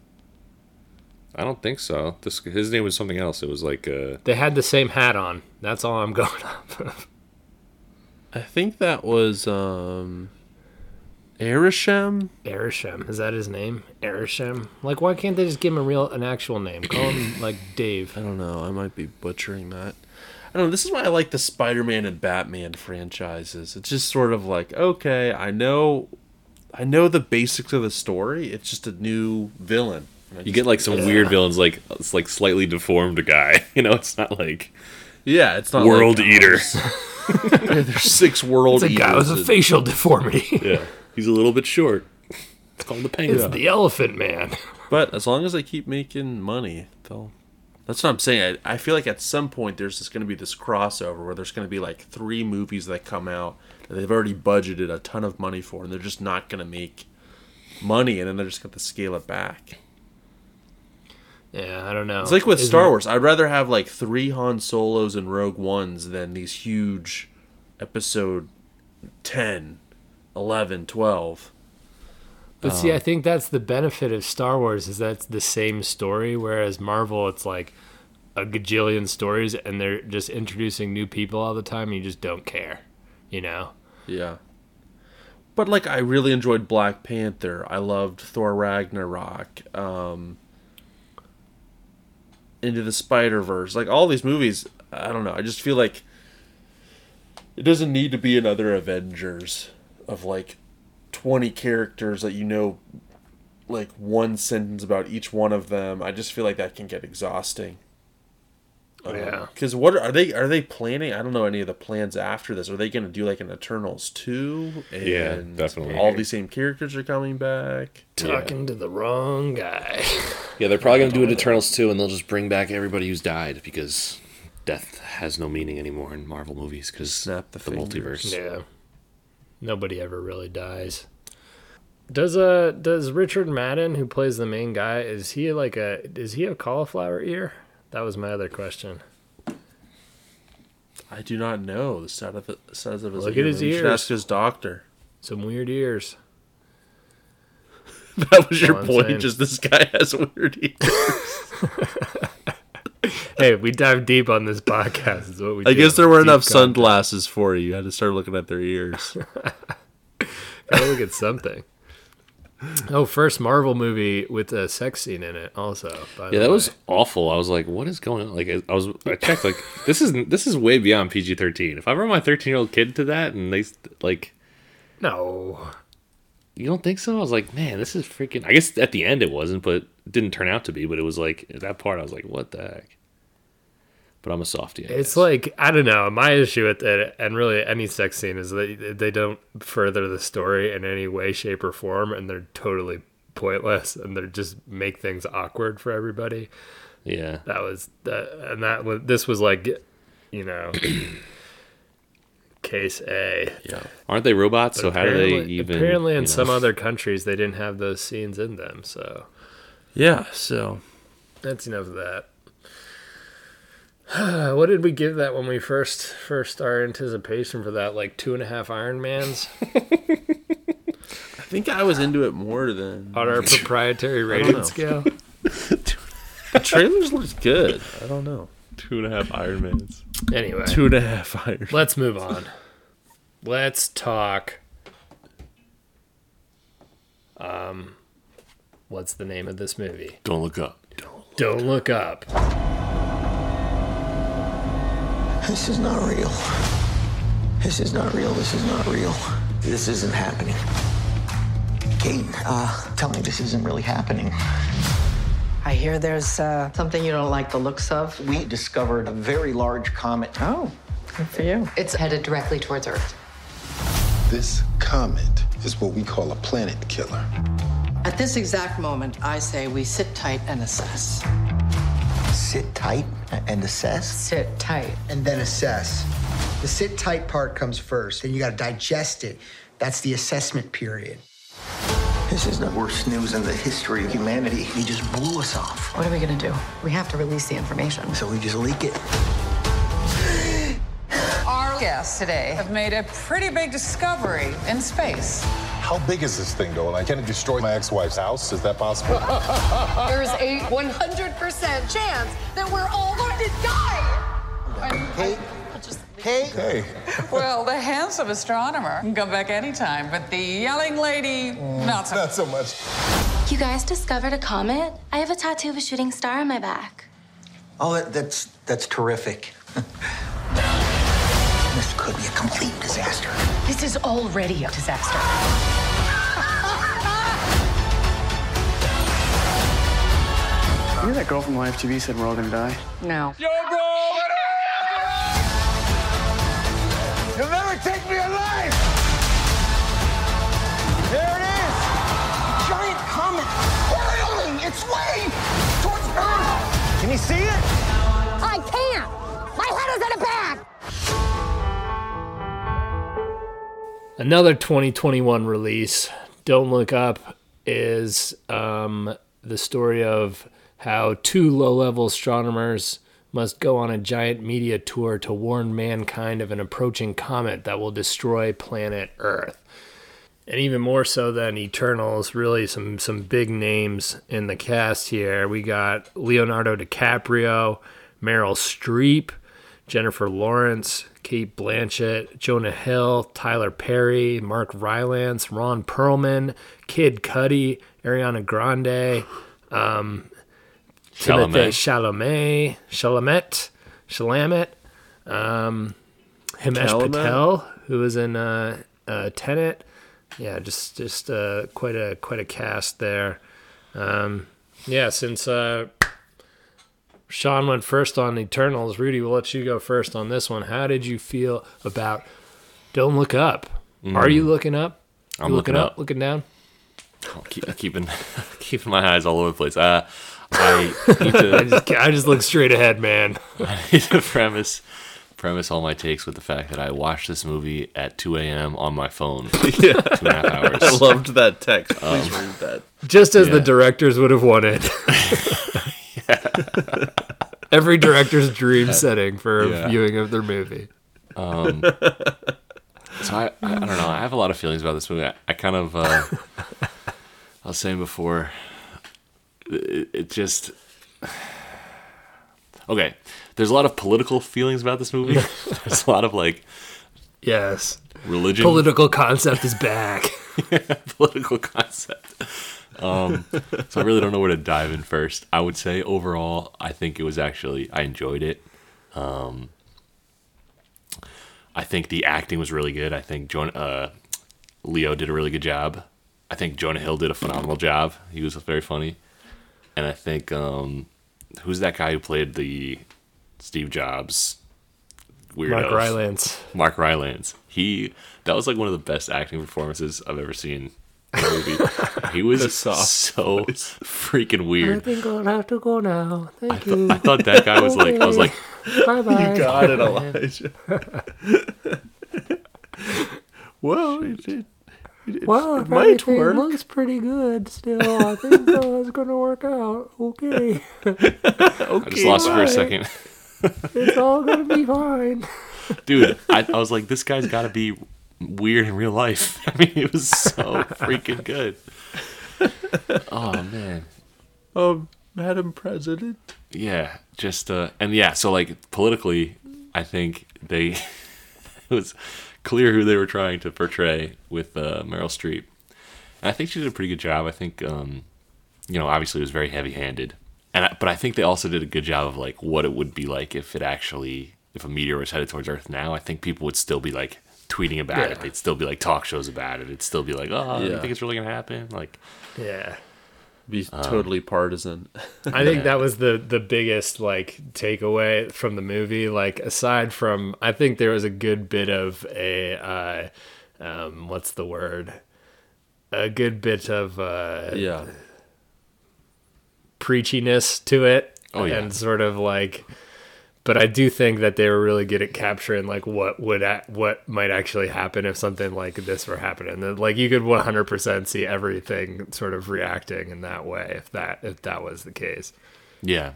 I don't think so. This his name was something else. It was like uh,
They had the same hat on. That's all I'm going off of.
I think that was um, Arishem.
Arishem. Is that his name? Arishem. Like, why can't they just give him a real, an actual name? Call him like Dave.
I don't know. I might be butchering that. I don't know. This is why I like the Spider-Man and Batman franchises. It's just sort of like, okay, I know, I know the basics of the story. It's just a new villain. And
you
just-
get like some weird villains, like it's like slightly deformed guy. You know, it's not like
yeah, it's not
World
like,
Eater.
There's six world
It's a guy with a
and-
facial deformity.
yeah, he's a little bit short. It's called the penguin.
It's the Elephant Man.
But as long as they keep making money, they'll. That's what I'm saying. I, I feel like at some point there's just going to be this crossover where there's going to be like three movies that come out that they've already budgeted a ton of money for, and they're just not going to make money, and then they're just going to scale it back.
Yeah, I don't know.
It's like with
Isn't
Star
it-
Wars. I'd rather have like three Han Solos and Rogue Ones than these huge episode 10, 11, 12.
But see, I think that's the benefit of Star Wars is that's the same story, whereas Marvel, it's like a gajillion stories, and they're just introducing new people all the time, and you just don't care, you know?
Yeah. But like I really enjoyed Black Panther. I loved Thor Ragnarok. Um Into the Spider-Verse. Like all these movies, I don't know. I just feel like it doesn't need to be another Avengers of like 20 characters that you know like one sentence about each one of them. I just feel like that can get exhausting.
Yeah.
Because what are, are they? Are they planning? I don't know any of the plans after this. Are they going to do like an Eternals two?
Yeah,
And
definitely.
All these same characters are coming back.
Talking to the wrong guy.
Yeah, they're probably gonna do an Eternals two, and they'll just bring back everybody who's died because death has no meaning anymore in Marvel movies because
Snap the
the multiverse.
Yeah. Nobody ever really dies. Does uh does Richard Madden, who plays the main guy, is he like a is he a cauliflower ear? That was my other question.
I do not know the size of, size of his
Look at
ear.
his
You should
ears.
ask his doctor.
Some weird ears.
That was your
I'm
point.
saying.
Just this guy has weird ears.
Hey, we dive deep on this podcast. Is what we
I
do.
guess there weren't
Deep
enough
content.
sunglasses for you. You had to start looking at their ears.
Gotta look at something. Oh, first Marvel movie with a sex scene in it. Also,
Yeah, that
way.
was awful. I was like, "What is going on?" Like, I was, I checked, like, this is this is way beyond PG thirteen. If I brought my thirteen year old kid to that, and they like,
no.
you don't think so? I was like, man, this is freaking. I guess at the end it wasn't, but it didn't turn out to be. But it was like at that part, I was like, what the heck? But I'm a softie. I
It's
guess.
like I don't know. My issue with it, and really any sex scene, is that they don't further the story in any way, shape, or form, and they're totally pointless, and they just make things awkward for everybody.
yeah.
That was that, and that was this was like, you know, case A.
Yeah. Aren't they robots? so how do they
Apparently-
even?
Apparently, in
you know-
some other countries, they didn't have those scenes in them. So
Yeah, so
that's enough of that. what did we give that when we first first our anticipation for that? Like two and a half Iron Mans
I think I was into it more than
on our proprietary rating scale.
the trailers looked good. I don't know.
two and a half Iron Mans.
Anyway,
Two and a half Iron.
let's move on. Let's talk. Um, what's the name of this movie?
Don't look up.
Don't look up.
This is not real. This is not real. This is not real. This isn't happening. Kate, uh, tell me this isn't really happening.
I hear there's uh, something you don't like the looks of.
We discovered a very large comet.
Oh, good for you.
It's headed directly towards Earth.
This comet is what we call a planet killer.
At this exact moment, I say we sit tight and assess.
Sit tight and assess.
Sit tight.
and then assess. The sit tight part comes first, then you got to digest it. That's the assessment period.
This is the worst news in the history of humanity. He just blew us off.
What are we gonna do? We have to release the information.
So we just leak it.
Our guests today have made a pretty big discovery in space.
How big is this thing, though? Like, can it destroy my ex-wife's house? Is that possible?
There's a 100% chance that we're all going to die.
Kate? Kate?
hey.
Well, the handsome astronomer can come back anytime, but the yelling lady, mm, not so.
Not so much.
You guys discovered a comet? I have a tattoo of a shooting star on my back.
Oh, that's that's terrific. complete disaster.
This is already a disaster.
You know that girl from Live TV said we're all gonna die?
No.
Yo, bro! You'll never take me alive!
There it is! Giant comet hurling its way towards Earth. Can you see it?
I can't! My head is in a bag!
Another 2021 release, Don't Look Up, is um, the story of how two low level astronomers must go on a giant media tour to warn mankind of an approaching comet that will destroy planet Earth. And even more so than Eternals, really some, some big names in the cast here. We got Leonardo DiCaprio, Meryl Streep, Jennifer Lawrence, Cate Blanchett, Jonah Hill, Tyler Perry, Mark Rylance, Ron Perlman, Kid Cudi, Ariana Grande, um, Timothée Chalamet, Chalamet, Chalamet, um, Himesh
Chalamet?
Patel, who was in uh, uh, Tenet. Yeah, just just uh, quite a quite a cast there. Um, yeah, since uh, Sean went first on Eternals, Rudy, we'll let you go first on this one. How did you feel about Don't Look Up? Are you looking up?
I'm
You
looking up.
looking down.
I'm keep, keeping keeping my eyes all over the place. Uh, I to,
I just, I just look straight ahead, man.
I need to premise premise all my takes with the fact that I watched this movie at 2 a.m. on my phone.
Yeah.
two and a half hours.
I loved that text. Please
Um,
read that.
Just as the directors would have wanted. Every director's dream setting for
Yeah.
viewing of their movie.
Um, so I, I, I don't know. I have a lot of feelings about this movie. I, I kind of, uh, I was saying before, it, it just, okay. There's a lot of political feelings about this movie. There's a lot of like,
Yes.
religion,
Political concept is back.
political concept. Um, so I really don't know where to dive in first. I would say overall, I think it was actually I enjoyed it. Um, I think the acting was really good. I think Jonah, uh, Leo did a really good job. I think Jonah Hill did a phenomenal job. He was very funny, and I think um, who's that guy who played the Steve Jobs, weirdo.
Mark Rylance.
Mark Rylance. He that was like one of the best acting performances I've ever seen movie. he was
The soft
so
voice.
freaking weird.
I think I'll have to go now. Thank
I, th- I thought that guy was like I was like
bye bye.
You got it, Elijah. well, it, it, it,
Well,
it might
everything
work.
looks pretty good still, I think uh, it's gonna work out. Okay,
I just lost it for a second.
it's all gonna be fine.
Dude, I, I was like, this guy's got to be weird in real life. I mean, it was so freaking good. Oh man.
Oh, Madam President.
Yeah, just uh and yeah, so like politically, I think they it was clear who they were trying to portray with uh, Meryl Streep. And I think she did a pretty good job. I think um you know, obviously it was very heavy-handed. And I, but I think they also did a good job of like what it would be like if it actually if a meteor was headed towards Earth now. I think people would still be like tweeting about it. They'd still be like talk shows about it. It'd still be like, "Oh, you think it's really going to happen?" Like
Yeah.
Be
Um,
totally partisan.
I think that was the the biggest like takeaway from the movie. Like aside from, I think there was a good bit of a uh, um, what's the word? A good bit of uh,
yeah.
preachiness to it.
Oh, yeah.
and sort of like. But I do think that they were really good at capturing like what would a- what might actually happen if something like this were happening. And, Like you could 100% see everything sort of reacting in that way if that if that was the case.
Yeah.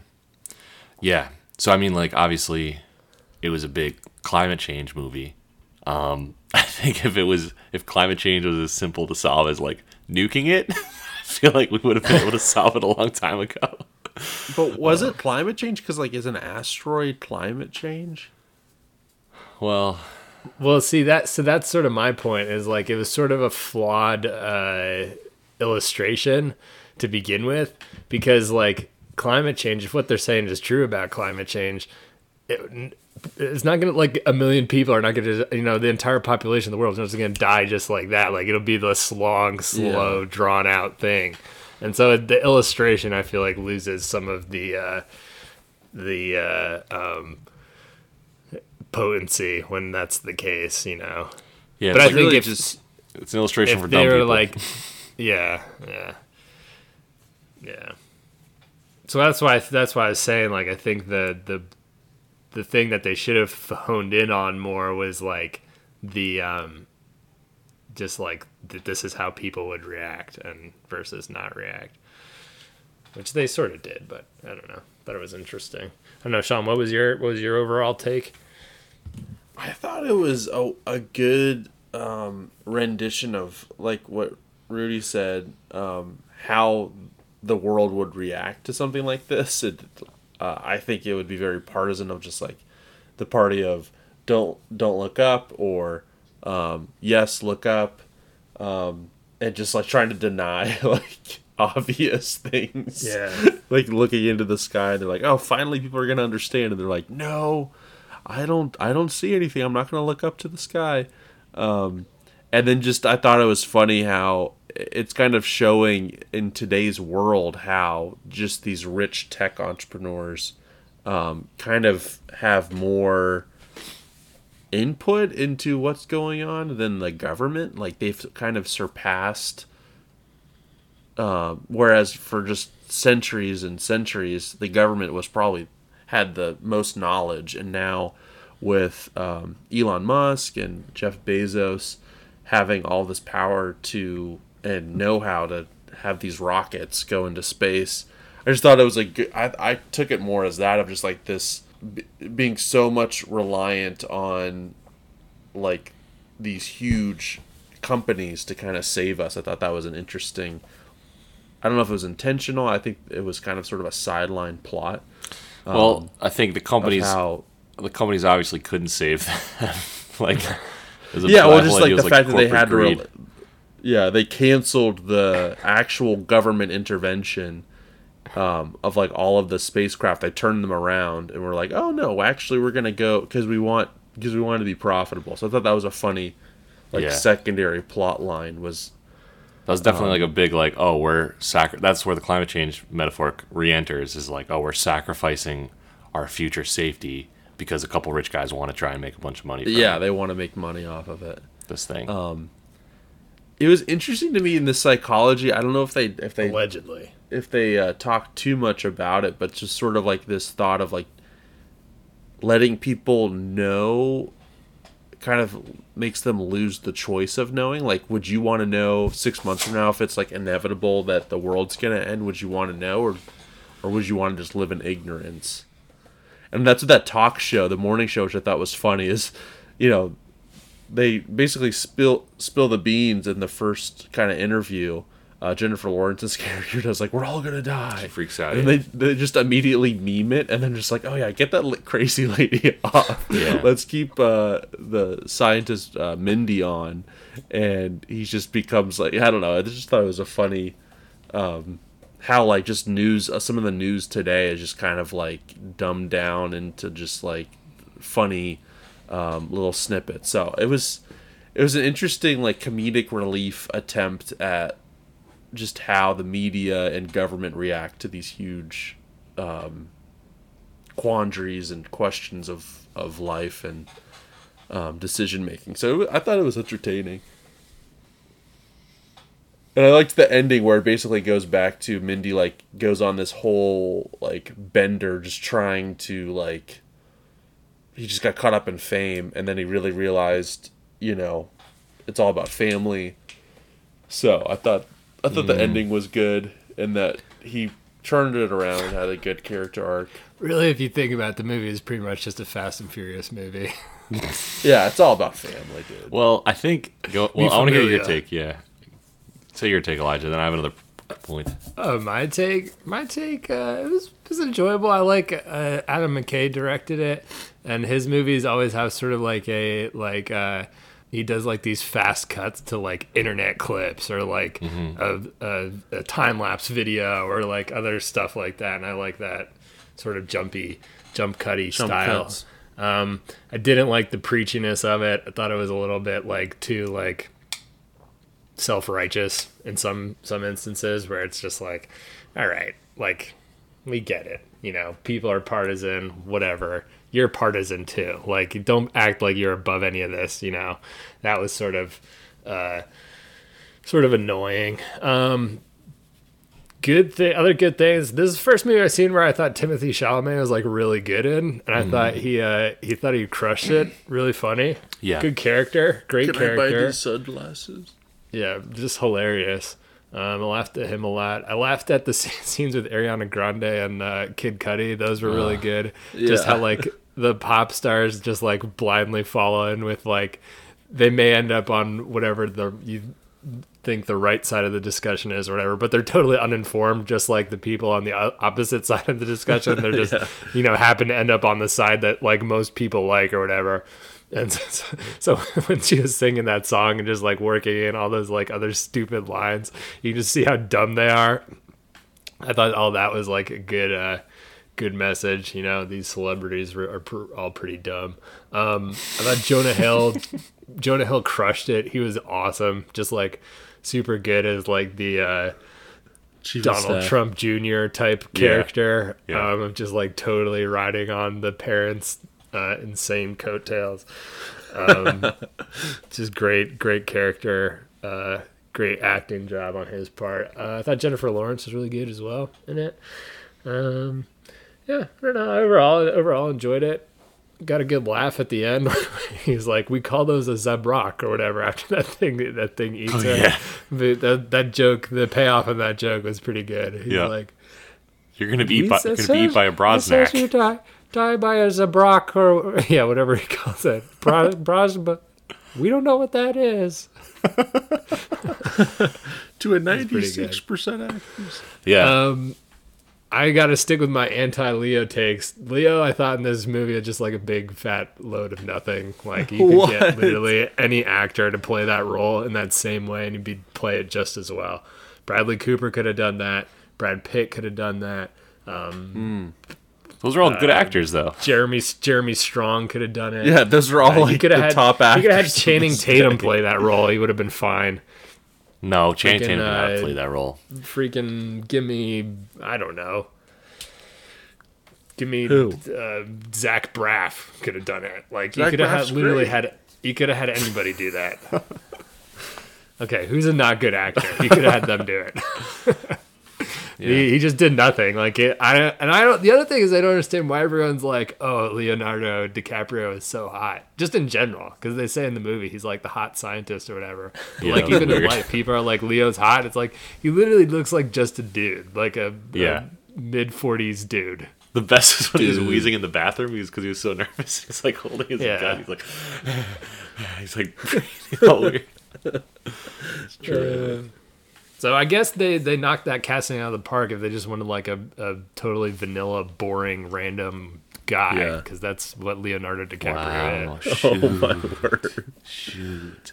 Yeah. So I mean like obviously it was a big climate change movie. Um I think if it was if climate change was as simple to solve as like nuking it, feel like we would have been able to solve it a long time ago.
But was it climate change? Because like, is an asteroid climate change?
Well,
Well, see that so that's sort of my point is like it was sort of a flawed uh, illustration to begin with because like climate change, if what they're saying is true about climate change, it, it's not gonna like a million people are not gonna you know the entire population of the world is just gonna die just like that. Like it'll be this long, slow,
Yeah.
drawn out thing, and so the illustration I feel like loses some of the uh, the uh, um, potency when that's the case, you know.
Yeah,
but I
like
think
really
if
just- it's an illustration for
they
dumb
were
people.
like, yeah, yeah, yeah. So that's why that's why I was saying like I think the the the thing that they should have honed in on more was like the um just like that this is how people would react and versus not react. Which they sort of did but i don't know. Thought it was interesting. I don't know sean what was your what was your overall take?
I thought it was a, a good um, rendition of like what Rudy said, um, how the world would react to something like this. It, uh, I think it would be very partisan of just like the party of don't don't look up or um, yes look up, um, and just like trying to deny like obvious things.
Yeah.
like looking into the sky, they're like, oh, finally people are gonna understand, and they're like, no. I don't I don't see anything. I'm not going to look up to the sky. Um, and then just I thought it was funny how it's kind of showing in today's world how just these rich tech entrepreneurs um, kind of have more input into what's going on than the government. Like they've kind of surpassed. Uh, whereas for just centuries and centuries, the government was probably had the most knowledge, and now with um, Elon Musk and Jeff Bezos having all this power to and know how to have these rockets go into space, I just thought it was a good. I I took it more as that of just like this b- being so much reliant on like these huge companies to kind of save us. I thought that was an interesting. I don't know if it was intentional. I think it was kind of sort of a sideline plot.
Well,
um,
I think the companies
how-
the companies obviously couldn't save them. like it was a
yeah, well, just like the fact that they had to. Re- yeah, they canceled the actual government intervention um, of like all of the spacecraft. They turned them around and were like, "Oh no, actually, we're gonna go because we want because we want to be profitable." So I thought that was a funny, like
Yeah.
secondary plot line was.
That was definitely
um,
like a big like oh we're sacri- that's where the climate change metaphor re-enters is like oh we're sacrificing our future safety because a couple rich guys want to try and make a bunch of money. From
Yeah, they want to make money off of it.
this thing.
Um, it was interesting to me in the psychology. I don't know if they if they
allegedly
if they uh, talk too much about it, but just sort of like this thought of like letting people know kind of makes them lose the choice of knowing. Like, would you want to know six months from now if it's like inevitable that the world's gonna end? Would you want to know, or or would you want to just live in ignorance? And that's what that talk show, the morning show, which I thought was funny, is you know they basically spill spill the beans in the first kind of interview. Uh, Jennifer Lawrence's character does like we're all gonna die.
She freaks out.
And
yeah.
they they just immediately meme it, and then just like, oh yeah, get that li- crazy lady off.
Yeah.
Let's keep uh, the scientist uh, Mindy on, and he just becomes like I don't know. I just thought it was a funny, um, how like just news. Uh, some of the news today is just kind of like dumbed down into just like funny um, little snippet. So it was it was an interesting like comedic relief attempt at just how the media and government react to these huge um, quandaries and questions of, of life and um, decision making. So I thought it was entertaining. And I liked the ending where it basically goes back to Mindy like goes on this whole like bender just trying to like he just got caught up in fame and then he really realized, you know, it's all about family. So I thought I thought the
Mm.
ending was good and that he turned it around and had a good character arc.
Really, if you think about it, the movie is pretty much just a Fast and Furious movie.
Yeah, it's all about family, dude.
Well, I think. Go, well, I want to hear your take. Yeah, say your take, Elijah. Then I have another point.
Oh, my take, my take, uh, it was it was enjoyable. I like uh, Adam McKay directed it, and his movies always have sort of like a like uh, he does like these fast cuts to like internet clips or like a, a, a time lapse video or like other stuff like that, and I like that sort of jumpy jump cutty
Jump
style.
cuts.
Um, I didn't like the preachiness of it. I thought it was a little bit like too like self-righteous in some some instances where it's just like all right like we get it you know people are partisan whatever. You're partisan too. Like don't act like you're above any of this you know. That was sort of uh sort of annoying. Um good thing other good things this is the first movie i've seen where i thought timothy chalamet was like really good in and i
Mm.
thought he uh he thought he crushed it. Really funny.
Yeah.
good character. Great
Can
character
I buy these sunglasses?
Yeah, just hilarious. Um, I laughed at him a lot. I laughed at the scenes with Ariana Grande and uh, Kid Cudi. Those were really
Uh,
good. Just how like the pop stars just like blindly follow in with like they may end up on whatever the you think the right side of the discussion is or whatever, but they're totally uninformed, just like the people on the opposite side of the discussion. They're just
Yeah.
you know happen to end up on the side that like most people like or whatever. And so, so when she was singing that song and just like working in all those like other stupid lines, you just see how dumb they are. I thought all that was like a good, uh, good message. You know, these celebrities are, are pr- all pretty dumb. Um, I thought Jonah Hill, Jonah Hill crushed it. He was awesome. Just like super good as like the uh, Donald
Staff.
Trump Jr. type character.
Yeah.
Um, of just like totally riding on the parents' uh, insane coattails. Um, just great, great character. Uh, great acting job on his part. Uh, I thought Jennifer Lawrence was really good as well in it. Um, yeah, I don't know. Overall, overall enjoyed it. Got a good laugh at the end. He's like, "We call those a zabrak or whatever." After that thing, that thing eats
Oh, yeah.
That that joke, the payoff of that joke was pretty good. He's
Yeah.
like,
You're gonna be eat by, you're gonna be eat by a
it says you
brosnack.
Die, die by a zabrak or yeah, whatever he calls it. Bra, bras, but we don't know what that is.
To a
That's pretty good.
96% accuracy.
Yeah.
Um, I got to stick with my anti Leo takes. Leo, I thought in this movie was just like a big fat load of nothing. Like you could
What?
get literally any actor to play that role in that same way, and he'd be play it just as well. Bradley Cooper could have done that. Brad Pitt could have done that. Um,
Those are all good
uh,
actors, though.
Jeremy Jeremy Strong could have done it.
Yeah, those are all,
he
like,
could have
the
had,
top
He could have had Channing Tatum
decade.
play that role. He would have been fine.
No, Channing
Freaking,
Tatum did not
uh,
play that role.
Freaking give me, I don't know. give me
Who?
uh, Zach Braff could have done it. Like you could have literally
great.
had you could have had anybody do that. okay, who's a not good actor? You could have had them do it. He, he just did nothing. Like it, I and I don't. The other thing is I don't understand why everyone's like, "Oh, Leonardo DiCaprio is so hot." Just in general, because they say in the movie he's like the hot scientist or whatever. But,
Yeah,
like
that was
even in life, people are like, "Leo's hot." It's like he literally looks like just a dude, like a,
Yeah.
mid forties dude.
The best is when he was wheezing in the bathroom. He was because he was so nervous. He's like holding his
Yeah.
gun. He's like, he's like, breathing all weird.
Uh, so I guess they they knocked that casting out of the park if they just wanted like a, a totally vanilla, boring, random guy
Yeah.
because that's what Leonardo DiCaprio
Wow,
is.
shoot,
Oh my word!
shoot,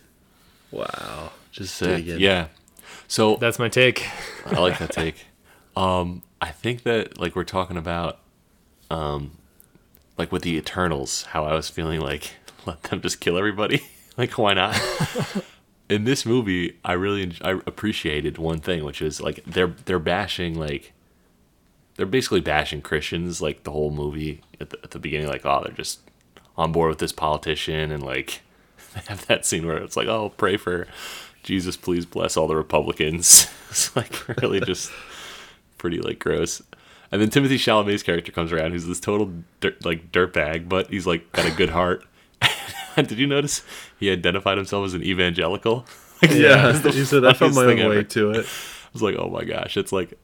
Wow.
just sick.
digging.
Yeah. So
That's my take.
I like that take. Um, I think that like we're talking about, um, like with the Eternals, how I was feeling like let them just kill everybody. like why not? In this movie, I really I appreciated one thing, which is like they're they're bashing like they're basically bashing Christians like the whole movie at the, at the beginning, like oh they're just on board with this politician and like they have that scene where it's like oh pray for Jesus, please bless all the Republicans. it's like really just pretty like gross. And then Timothy Chalamet's character comes around, who's this total dirt, like dirtbag, but he's like got a good heart. Did you notice he identified himself as an evangelical? Like,
Yeah,
the
he said I found my own way
ever.
to it.
I was like, oh my gosh, it's like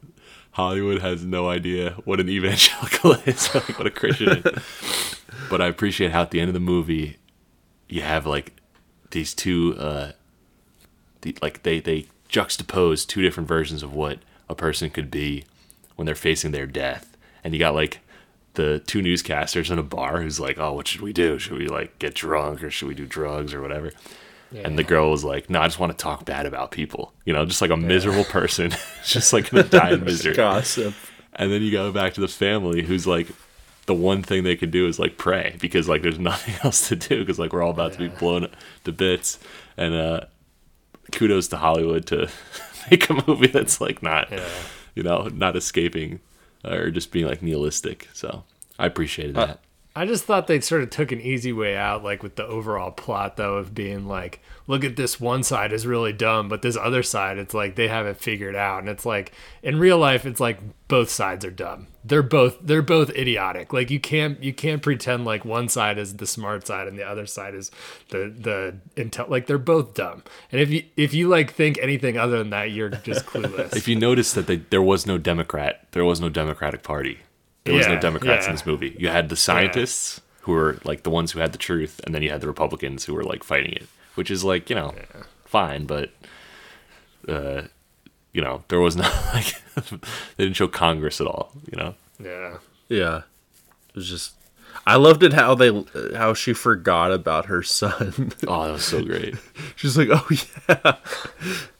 Hollywood has no idea what an evangelical is, like what a Christian is. But I appreciate how at the end of the movie, you have like these two, uh, the, like they they juxtapose two different versions of what a person could be when they're facing their death, and you got like the two newscasters in a bar who's like, oh, what should we do? Should we like get drunk or should we do drugs or whatever? And the girl was like, "No, I just want to talk bad about people. You know, just like a miserable person, just like gonna die in misery."
Gossip.
And then you go back to the family who's like, the one thing they could do is like pray because like there's nothing else to do because like we're all about to be blown to bits. And uh, kudos to Hollywood to make a movie that's like not, you know, not escaping or just being like nihilistic. So I appreciated uh, that.
I just thought they sort of took an easy way out, like with the overall plot, though, of being like, look at this one side is really dumb, but this other side, it's like they have it figured out, and it's like in real life, it's like both sides are dumb. They're both they're both idiotic. Like you can't you can't pretend like one side is the smart side and the other side is the the intel. Like they're both dumb. And if you if you like think anything other than that, you're just clueless.
if you notice that they, there was no Democrat, there was no Democratic Party. There was no Democrats
yeah.
in this movie. You had the scientists who were like the ones who had the truth, and then you had the Republicans who were like fighting it, which is like you know fine, but uh, you know there was no like they didn't show Congress at all. You know,
yeah.
Yeah. It was just I loved it how they how she forgot about her son.
oh that was so great.
She's like, "Oh yeah."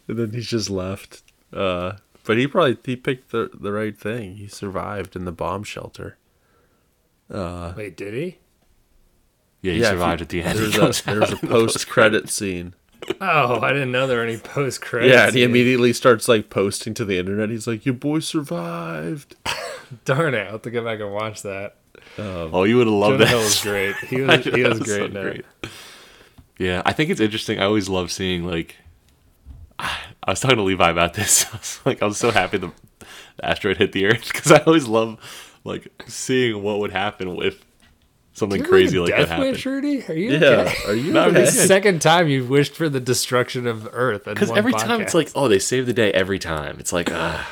And then he's just left. Uh but he probably he picked the the right thing. He survived in the bomb shelter. Uh
Wait, did he?
Yeah, he
if
survived at the end.
There's
He
a, there's a post credit scene.
Oh, I didn't know there were any post credits.
Yeah, and he immediately starts like posting to the internet. He's like, "Your boy survived."
Darn it! I'll have to go back and watch that.
Um,
Oh, you would have loved
Jonah
that.
Hill was great. He was
know,
he was
was
great.
so
in it.
Yeah, I think it's interesting. I always love seeing like. I was talking to Levi about this. I was like, I was so happy the, the asteroid hit the Earth because I always love like seeing what would happen if something
Did you
crazy
have a
like that
death wish,
happened.
Rudy? Are you
Yeah,
okay?
are you
No, I'm
okay?
The second time you've wished for the destruction of Earth.
Because every time it's like, oh, they save the day every time. It's like, ah,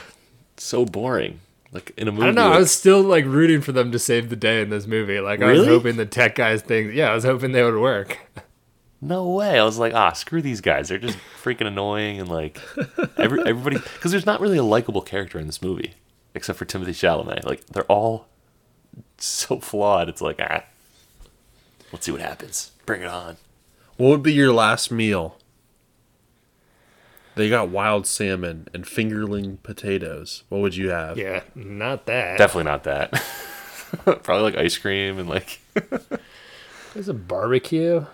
so boring. Like in a movie.
I don't know. I was still like rooting for them to save the day in this movie. Like I was
Really?
hoping the tech guys thing. Yeah, I was hoping they would work.
No way. I was like, ah, screw these guys. They're just freaking annoying and like every everybody because there's not really a likable character in this movie except for Timothy Chalamet. Like they're all so flawed. It's like, ah, let's see what happens. Bring it on.
What would be your last meal? They got wild salmon and fingerling potatoes. What would you have?
Yeah, not that.
Definitely not that. Probably like ice cream and like
There's a barbecue.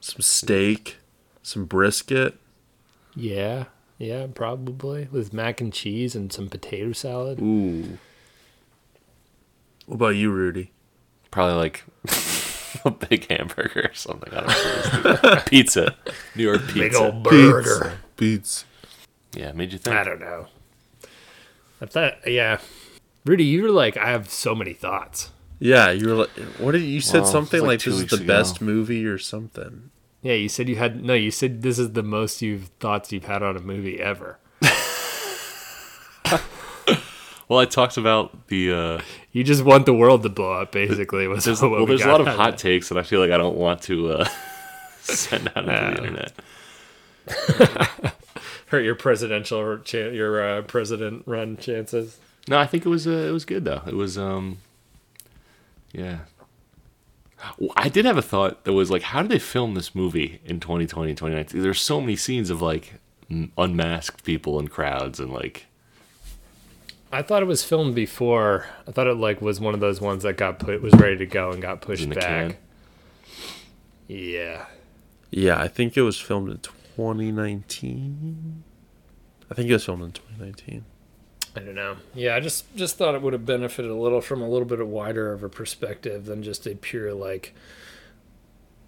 Some steak, some brisket.
Yeah, yeah, probably with mac and cheese and some potato salad.
Ooh. What about you, Rudy?
Probably like a big hamburger or something. I don't know. pizza. New York pizza.
Big old burger.
Pizza.
Yeah, made you think.
I don't know. I thought, yeah. Rudy, you were like, I have so many thoughts.
Yeah, you were like, what did you, you said
Well,
something
like
like, this is the
ago.
best movie or something.
Yeah, you said you had no. You said this is the most you've thoughts you've had on a movie ever.
Well, I talked about the. uh
You just want the world to blow up, basically. Was
there's,
what
well,
we
there's a
got
lot of hot
it.
takes that I feel like I don't want to uh, send out into the internet.
Hurt your presidential, chan your uh, president run chances.
No, I think it was uh, it was good though. It was um, yeah. Well, I did have a thought that was like, how did they film this movie in 2020, 2019? There's so many scenes of like unmasked people and crowds and like
I thought it was filmed before. I thought it like was one of those ones that got put was ready to go and got pushed back.
can.
Yeah,
Yeah, I think it was filmed in 2019. I think it was filmed in 2019.
I don't know. Yeah, I just just thought it would have benefited a little from a little bit of wider of a perspective than just a pure like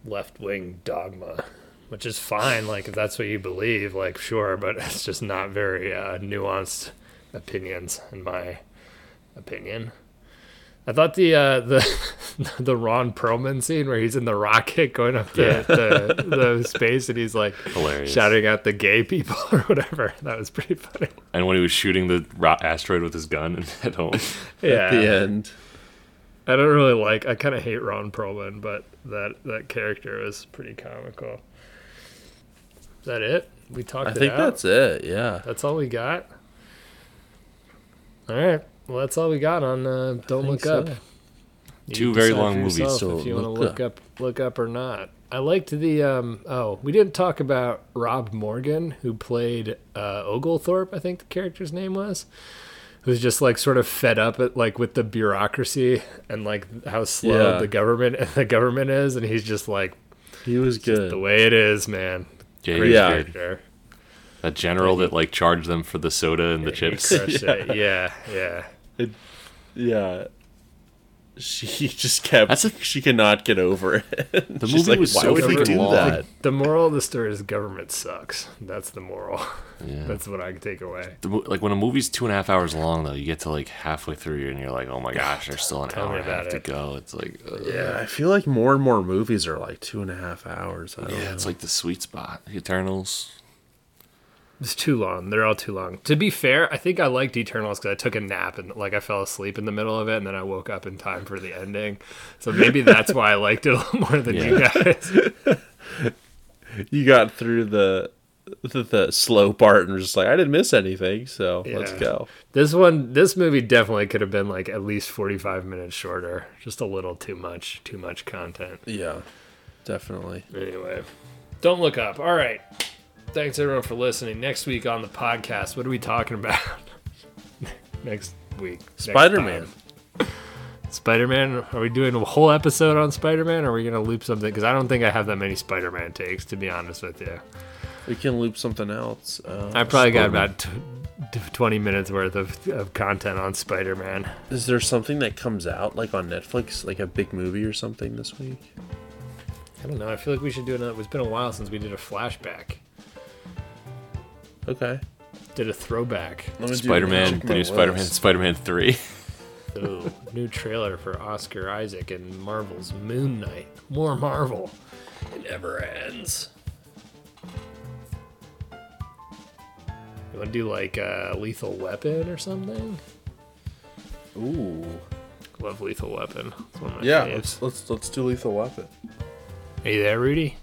left wing dogma, which is fine. Like if that's what you believe, like sure, but it's just not very uh, nuanced opinions in my opinion. I thought the uh, the the Ron Perlman scene where he's in the rocket going up the,
Yeah.
the, the space and he's like
Hilarious.
shouting at the gay people or whatever. That was pretty funny.
and when he was shooting the ro- asteroid with his gun and at home.
Yeah.
At the end.
I don't really like. I kind of hate Ron Perlman, but that that character was pretty comical. Is that it? We talked.
I
it
think
out?
that's it. Yeah.
That's all we got. All right. Well, that's all we got on uh, Don't Look
so.
Up. You
Two very long movies,
so
if you want to
look
look up. look up or not. I liked the. Um, oh, we didn't talk about Rob Morgan, who played uh, Oglethorpe. I think the character's name was. Who's just like sort of fed up at like with the bureaucracy and like how slow
Yeah.
the government the government is, and he's just like
He was good.
the way it is, man.
Yeah,
Great
Yeah.
character.
That general that like charged them for the soda and the chips.
crushed it. Yeah, yeah.
It, yeah. She just kept.
That's a-
she cannot get over it.
The
She's
movie
like,
was
why
so
would
we
do
long.
that?
The moral of the story is government sucks. That's the moral.
Yeah.
That's what I can take away.
The like when a movie's two and a half hours long though, you get to like halfway through and you're like, oh my gosh, there's still an
Tell
hour
me
and a half
about
to go. It's like, ugh.
Yeah, I feel like more and more movies are like two and a half hours. I don't
yeah,
know.
it's like the sweet spot. The Eternals.
It's too long. They're all too long. To be fair, I think I liked Eternals because I took a nap and like I fell asleep in the middle of it, and then I woke up in time for the ending. So maybe that's why I liked it a little more than you guys.
you got through the, the the slow part and just like, I didn't miss anything, so let's go.
This one, this movie definitely could have been like at least forty-five minutes shorter. Just a little too much, too much content.
Yeah, definitely.
Anyway, don't look up. All right. Thanks everyone for listening. Next week on the podcast, what are we talking about? Next week.
Spider-Man.
Spider-Man. Are we doing a whole episode on Spider-Man? Or are we gonna loop something? Because I don't think I have that many Spider-Man takes, to be honest with you.
We can loop something else. Uh,
I probably got
Spider-Man.
about t- t- twenty minutes worth of, of content on Spider-Man.
Is there something that comes out like on Netflix, like a big movie or something this week?
I don't know. I feel like we should do another. It's been a while since we did a flashback.
Okay.
Did a throwback.
Let me do-
Spider-Man, the new Spider-Man. Spider-Man Three.
Ooh, new trailer for Oscar Isaac and Marvel's Moon Knight. More Marvel. It never ends. You want to do like a Lethal Weapon or something?
Ooh.
Love Lethal Weapon. It's one of my
Yeah,
faves.
let's let's let's do Lethal Weapon.
Are you there, Rudy?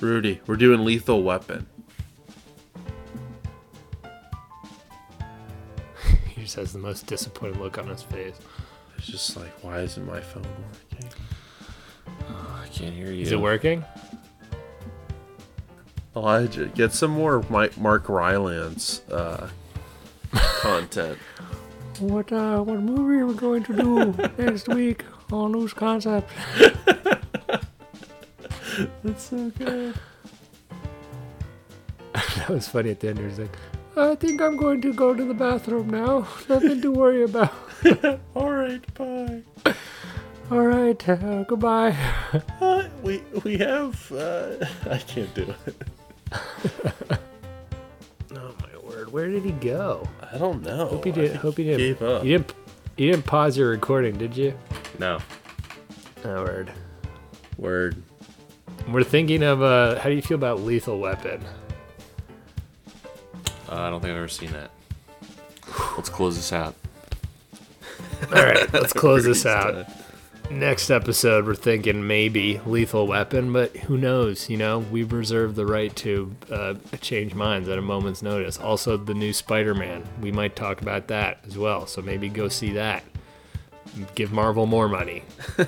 Rudy, we're doing Lethal Weapon.
He just has the most disappointed look on his face.
It's just like, why isn't my phone working?
I can't hear you.
Is it working?
Elijah, get some more Mike, Mark Rylance uh, content.
What uh, what movie are we going to do next week on Loose Concept?
That's so good.
that was funny at the end. He was like, I think I'm going to go to the bathroom now. Nothing to worry about.
All right, bye.
All right, uh, goodbye.
Uh, we we have. Uh, I can't do it.
Oh my word! Where did he go?
I don't know.
Hope he did.
think
Hope he
he
didn't.
gave up.
You didn't. You didn't pause your recording, did you?
No.
Oh word.
Word.
We're thinking of. Uh, how do you feel about Lethal Weapon?
Uh, I don't think I've ever seen that. Let's close this out.
All right, let's close this out. Next episode, we're thinking maybe Lethal Weapon, but who knows? You know, we reserve the right to uh, change minds at a moment's notice. Also, the new Spider Man, we might talk about that as well. So maybe go see that. Give Marvel more money.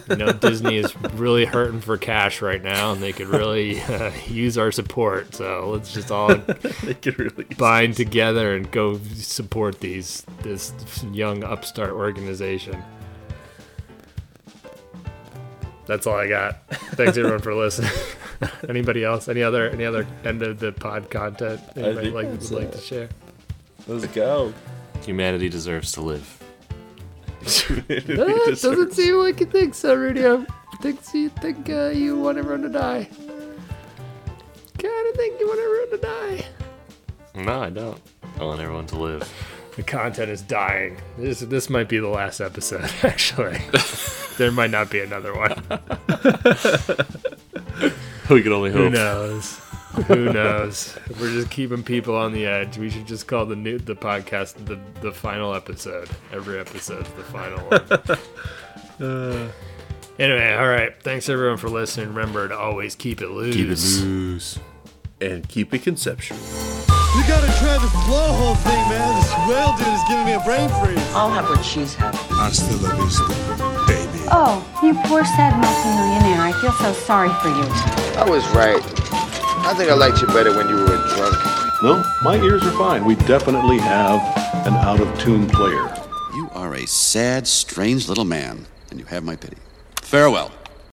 You know, Disney is really hurting for cash right now, and they could really uh, use our support. So let's just all
they could really
bind together and go support these this young upstart organization. That's all I got. Thanks everyone for listening. Anybody else? Any other any other end of the pod content anybody like would like to share?
Let's go.
Humanity deserves to live.
That doesn't seem like you think so, Rudy. I think you think uh, you want everyone to die. Kind of think you want everyone to die.
No, I don't. I want everyone to live.
The content is dying. This this might be the last episode. Actually, there might not be another one.
We can only hope.
Who knows? Who knows? We're just keeping people on the edge, we should just call the new the podcast the the final episode. Every episode's the final one. Uh. Anyway, all right. Thanks everyone for listening. Remember to always keep it loose.
Keep it loose.
And keep it conceptual.
You gotta try this blowhole thing, man. This whale dude is giving me a brain freeze.
I'll have what she's having.
Hasta la vista, baby.
Oh, you poor sad multimillionaire. I feel so sorry for you.
I was right. I think I liked you better when you were a drunk.
No, my ears are fine. We definitely have an out of tune player.
You are a sad, strange little man, and you have my pity. Farewell.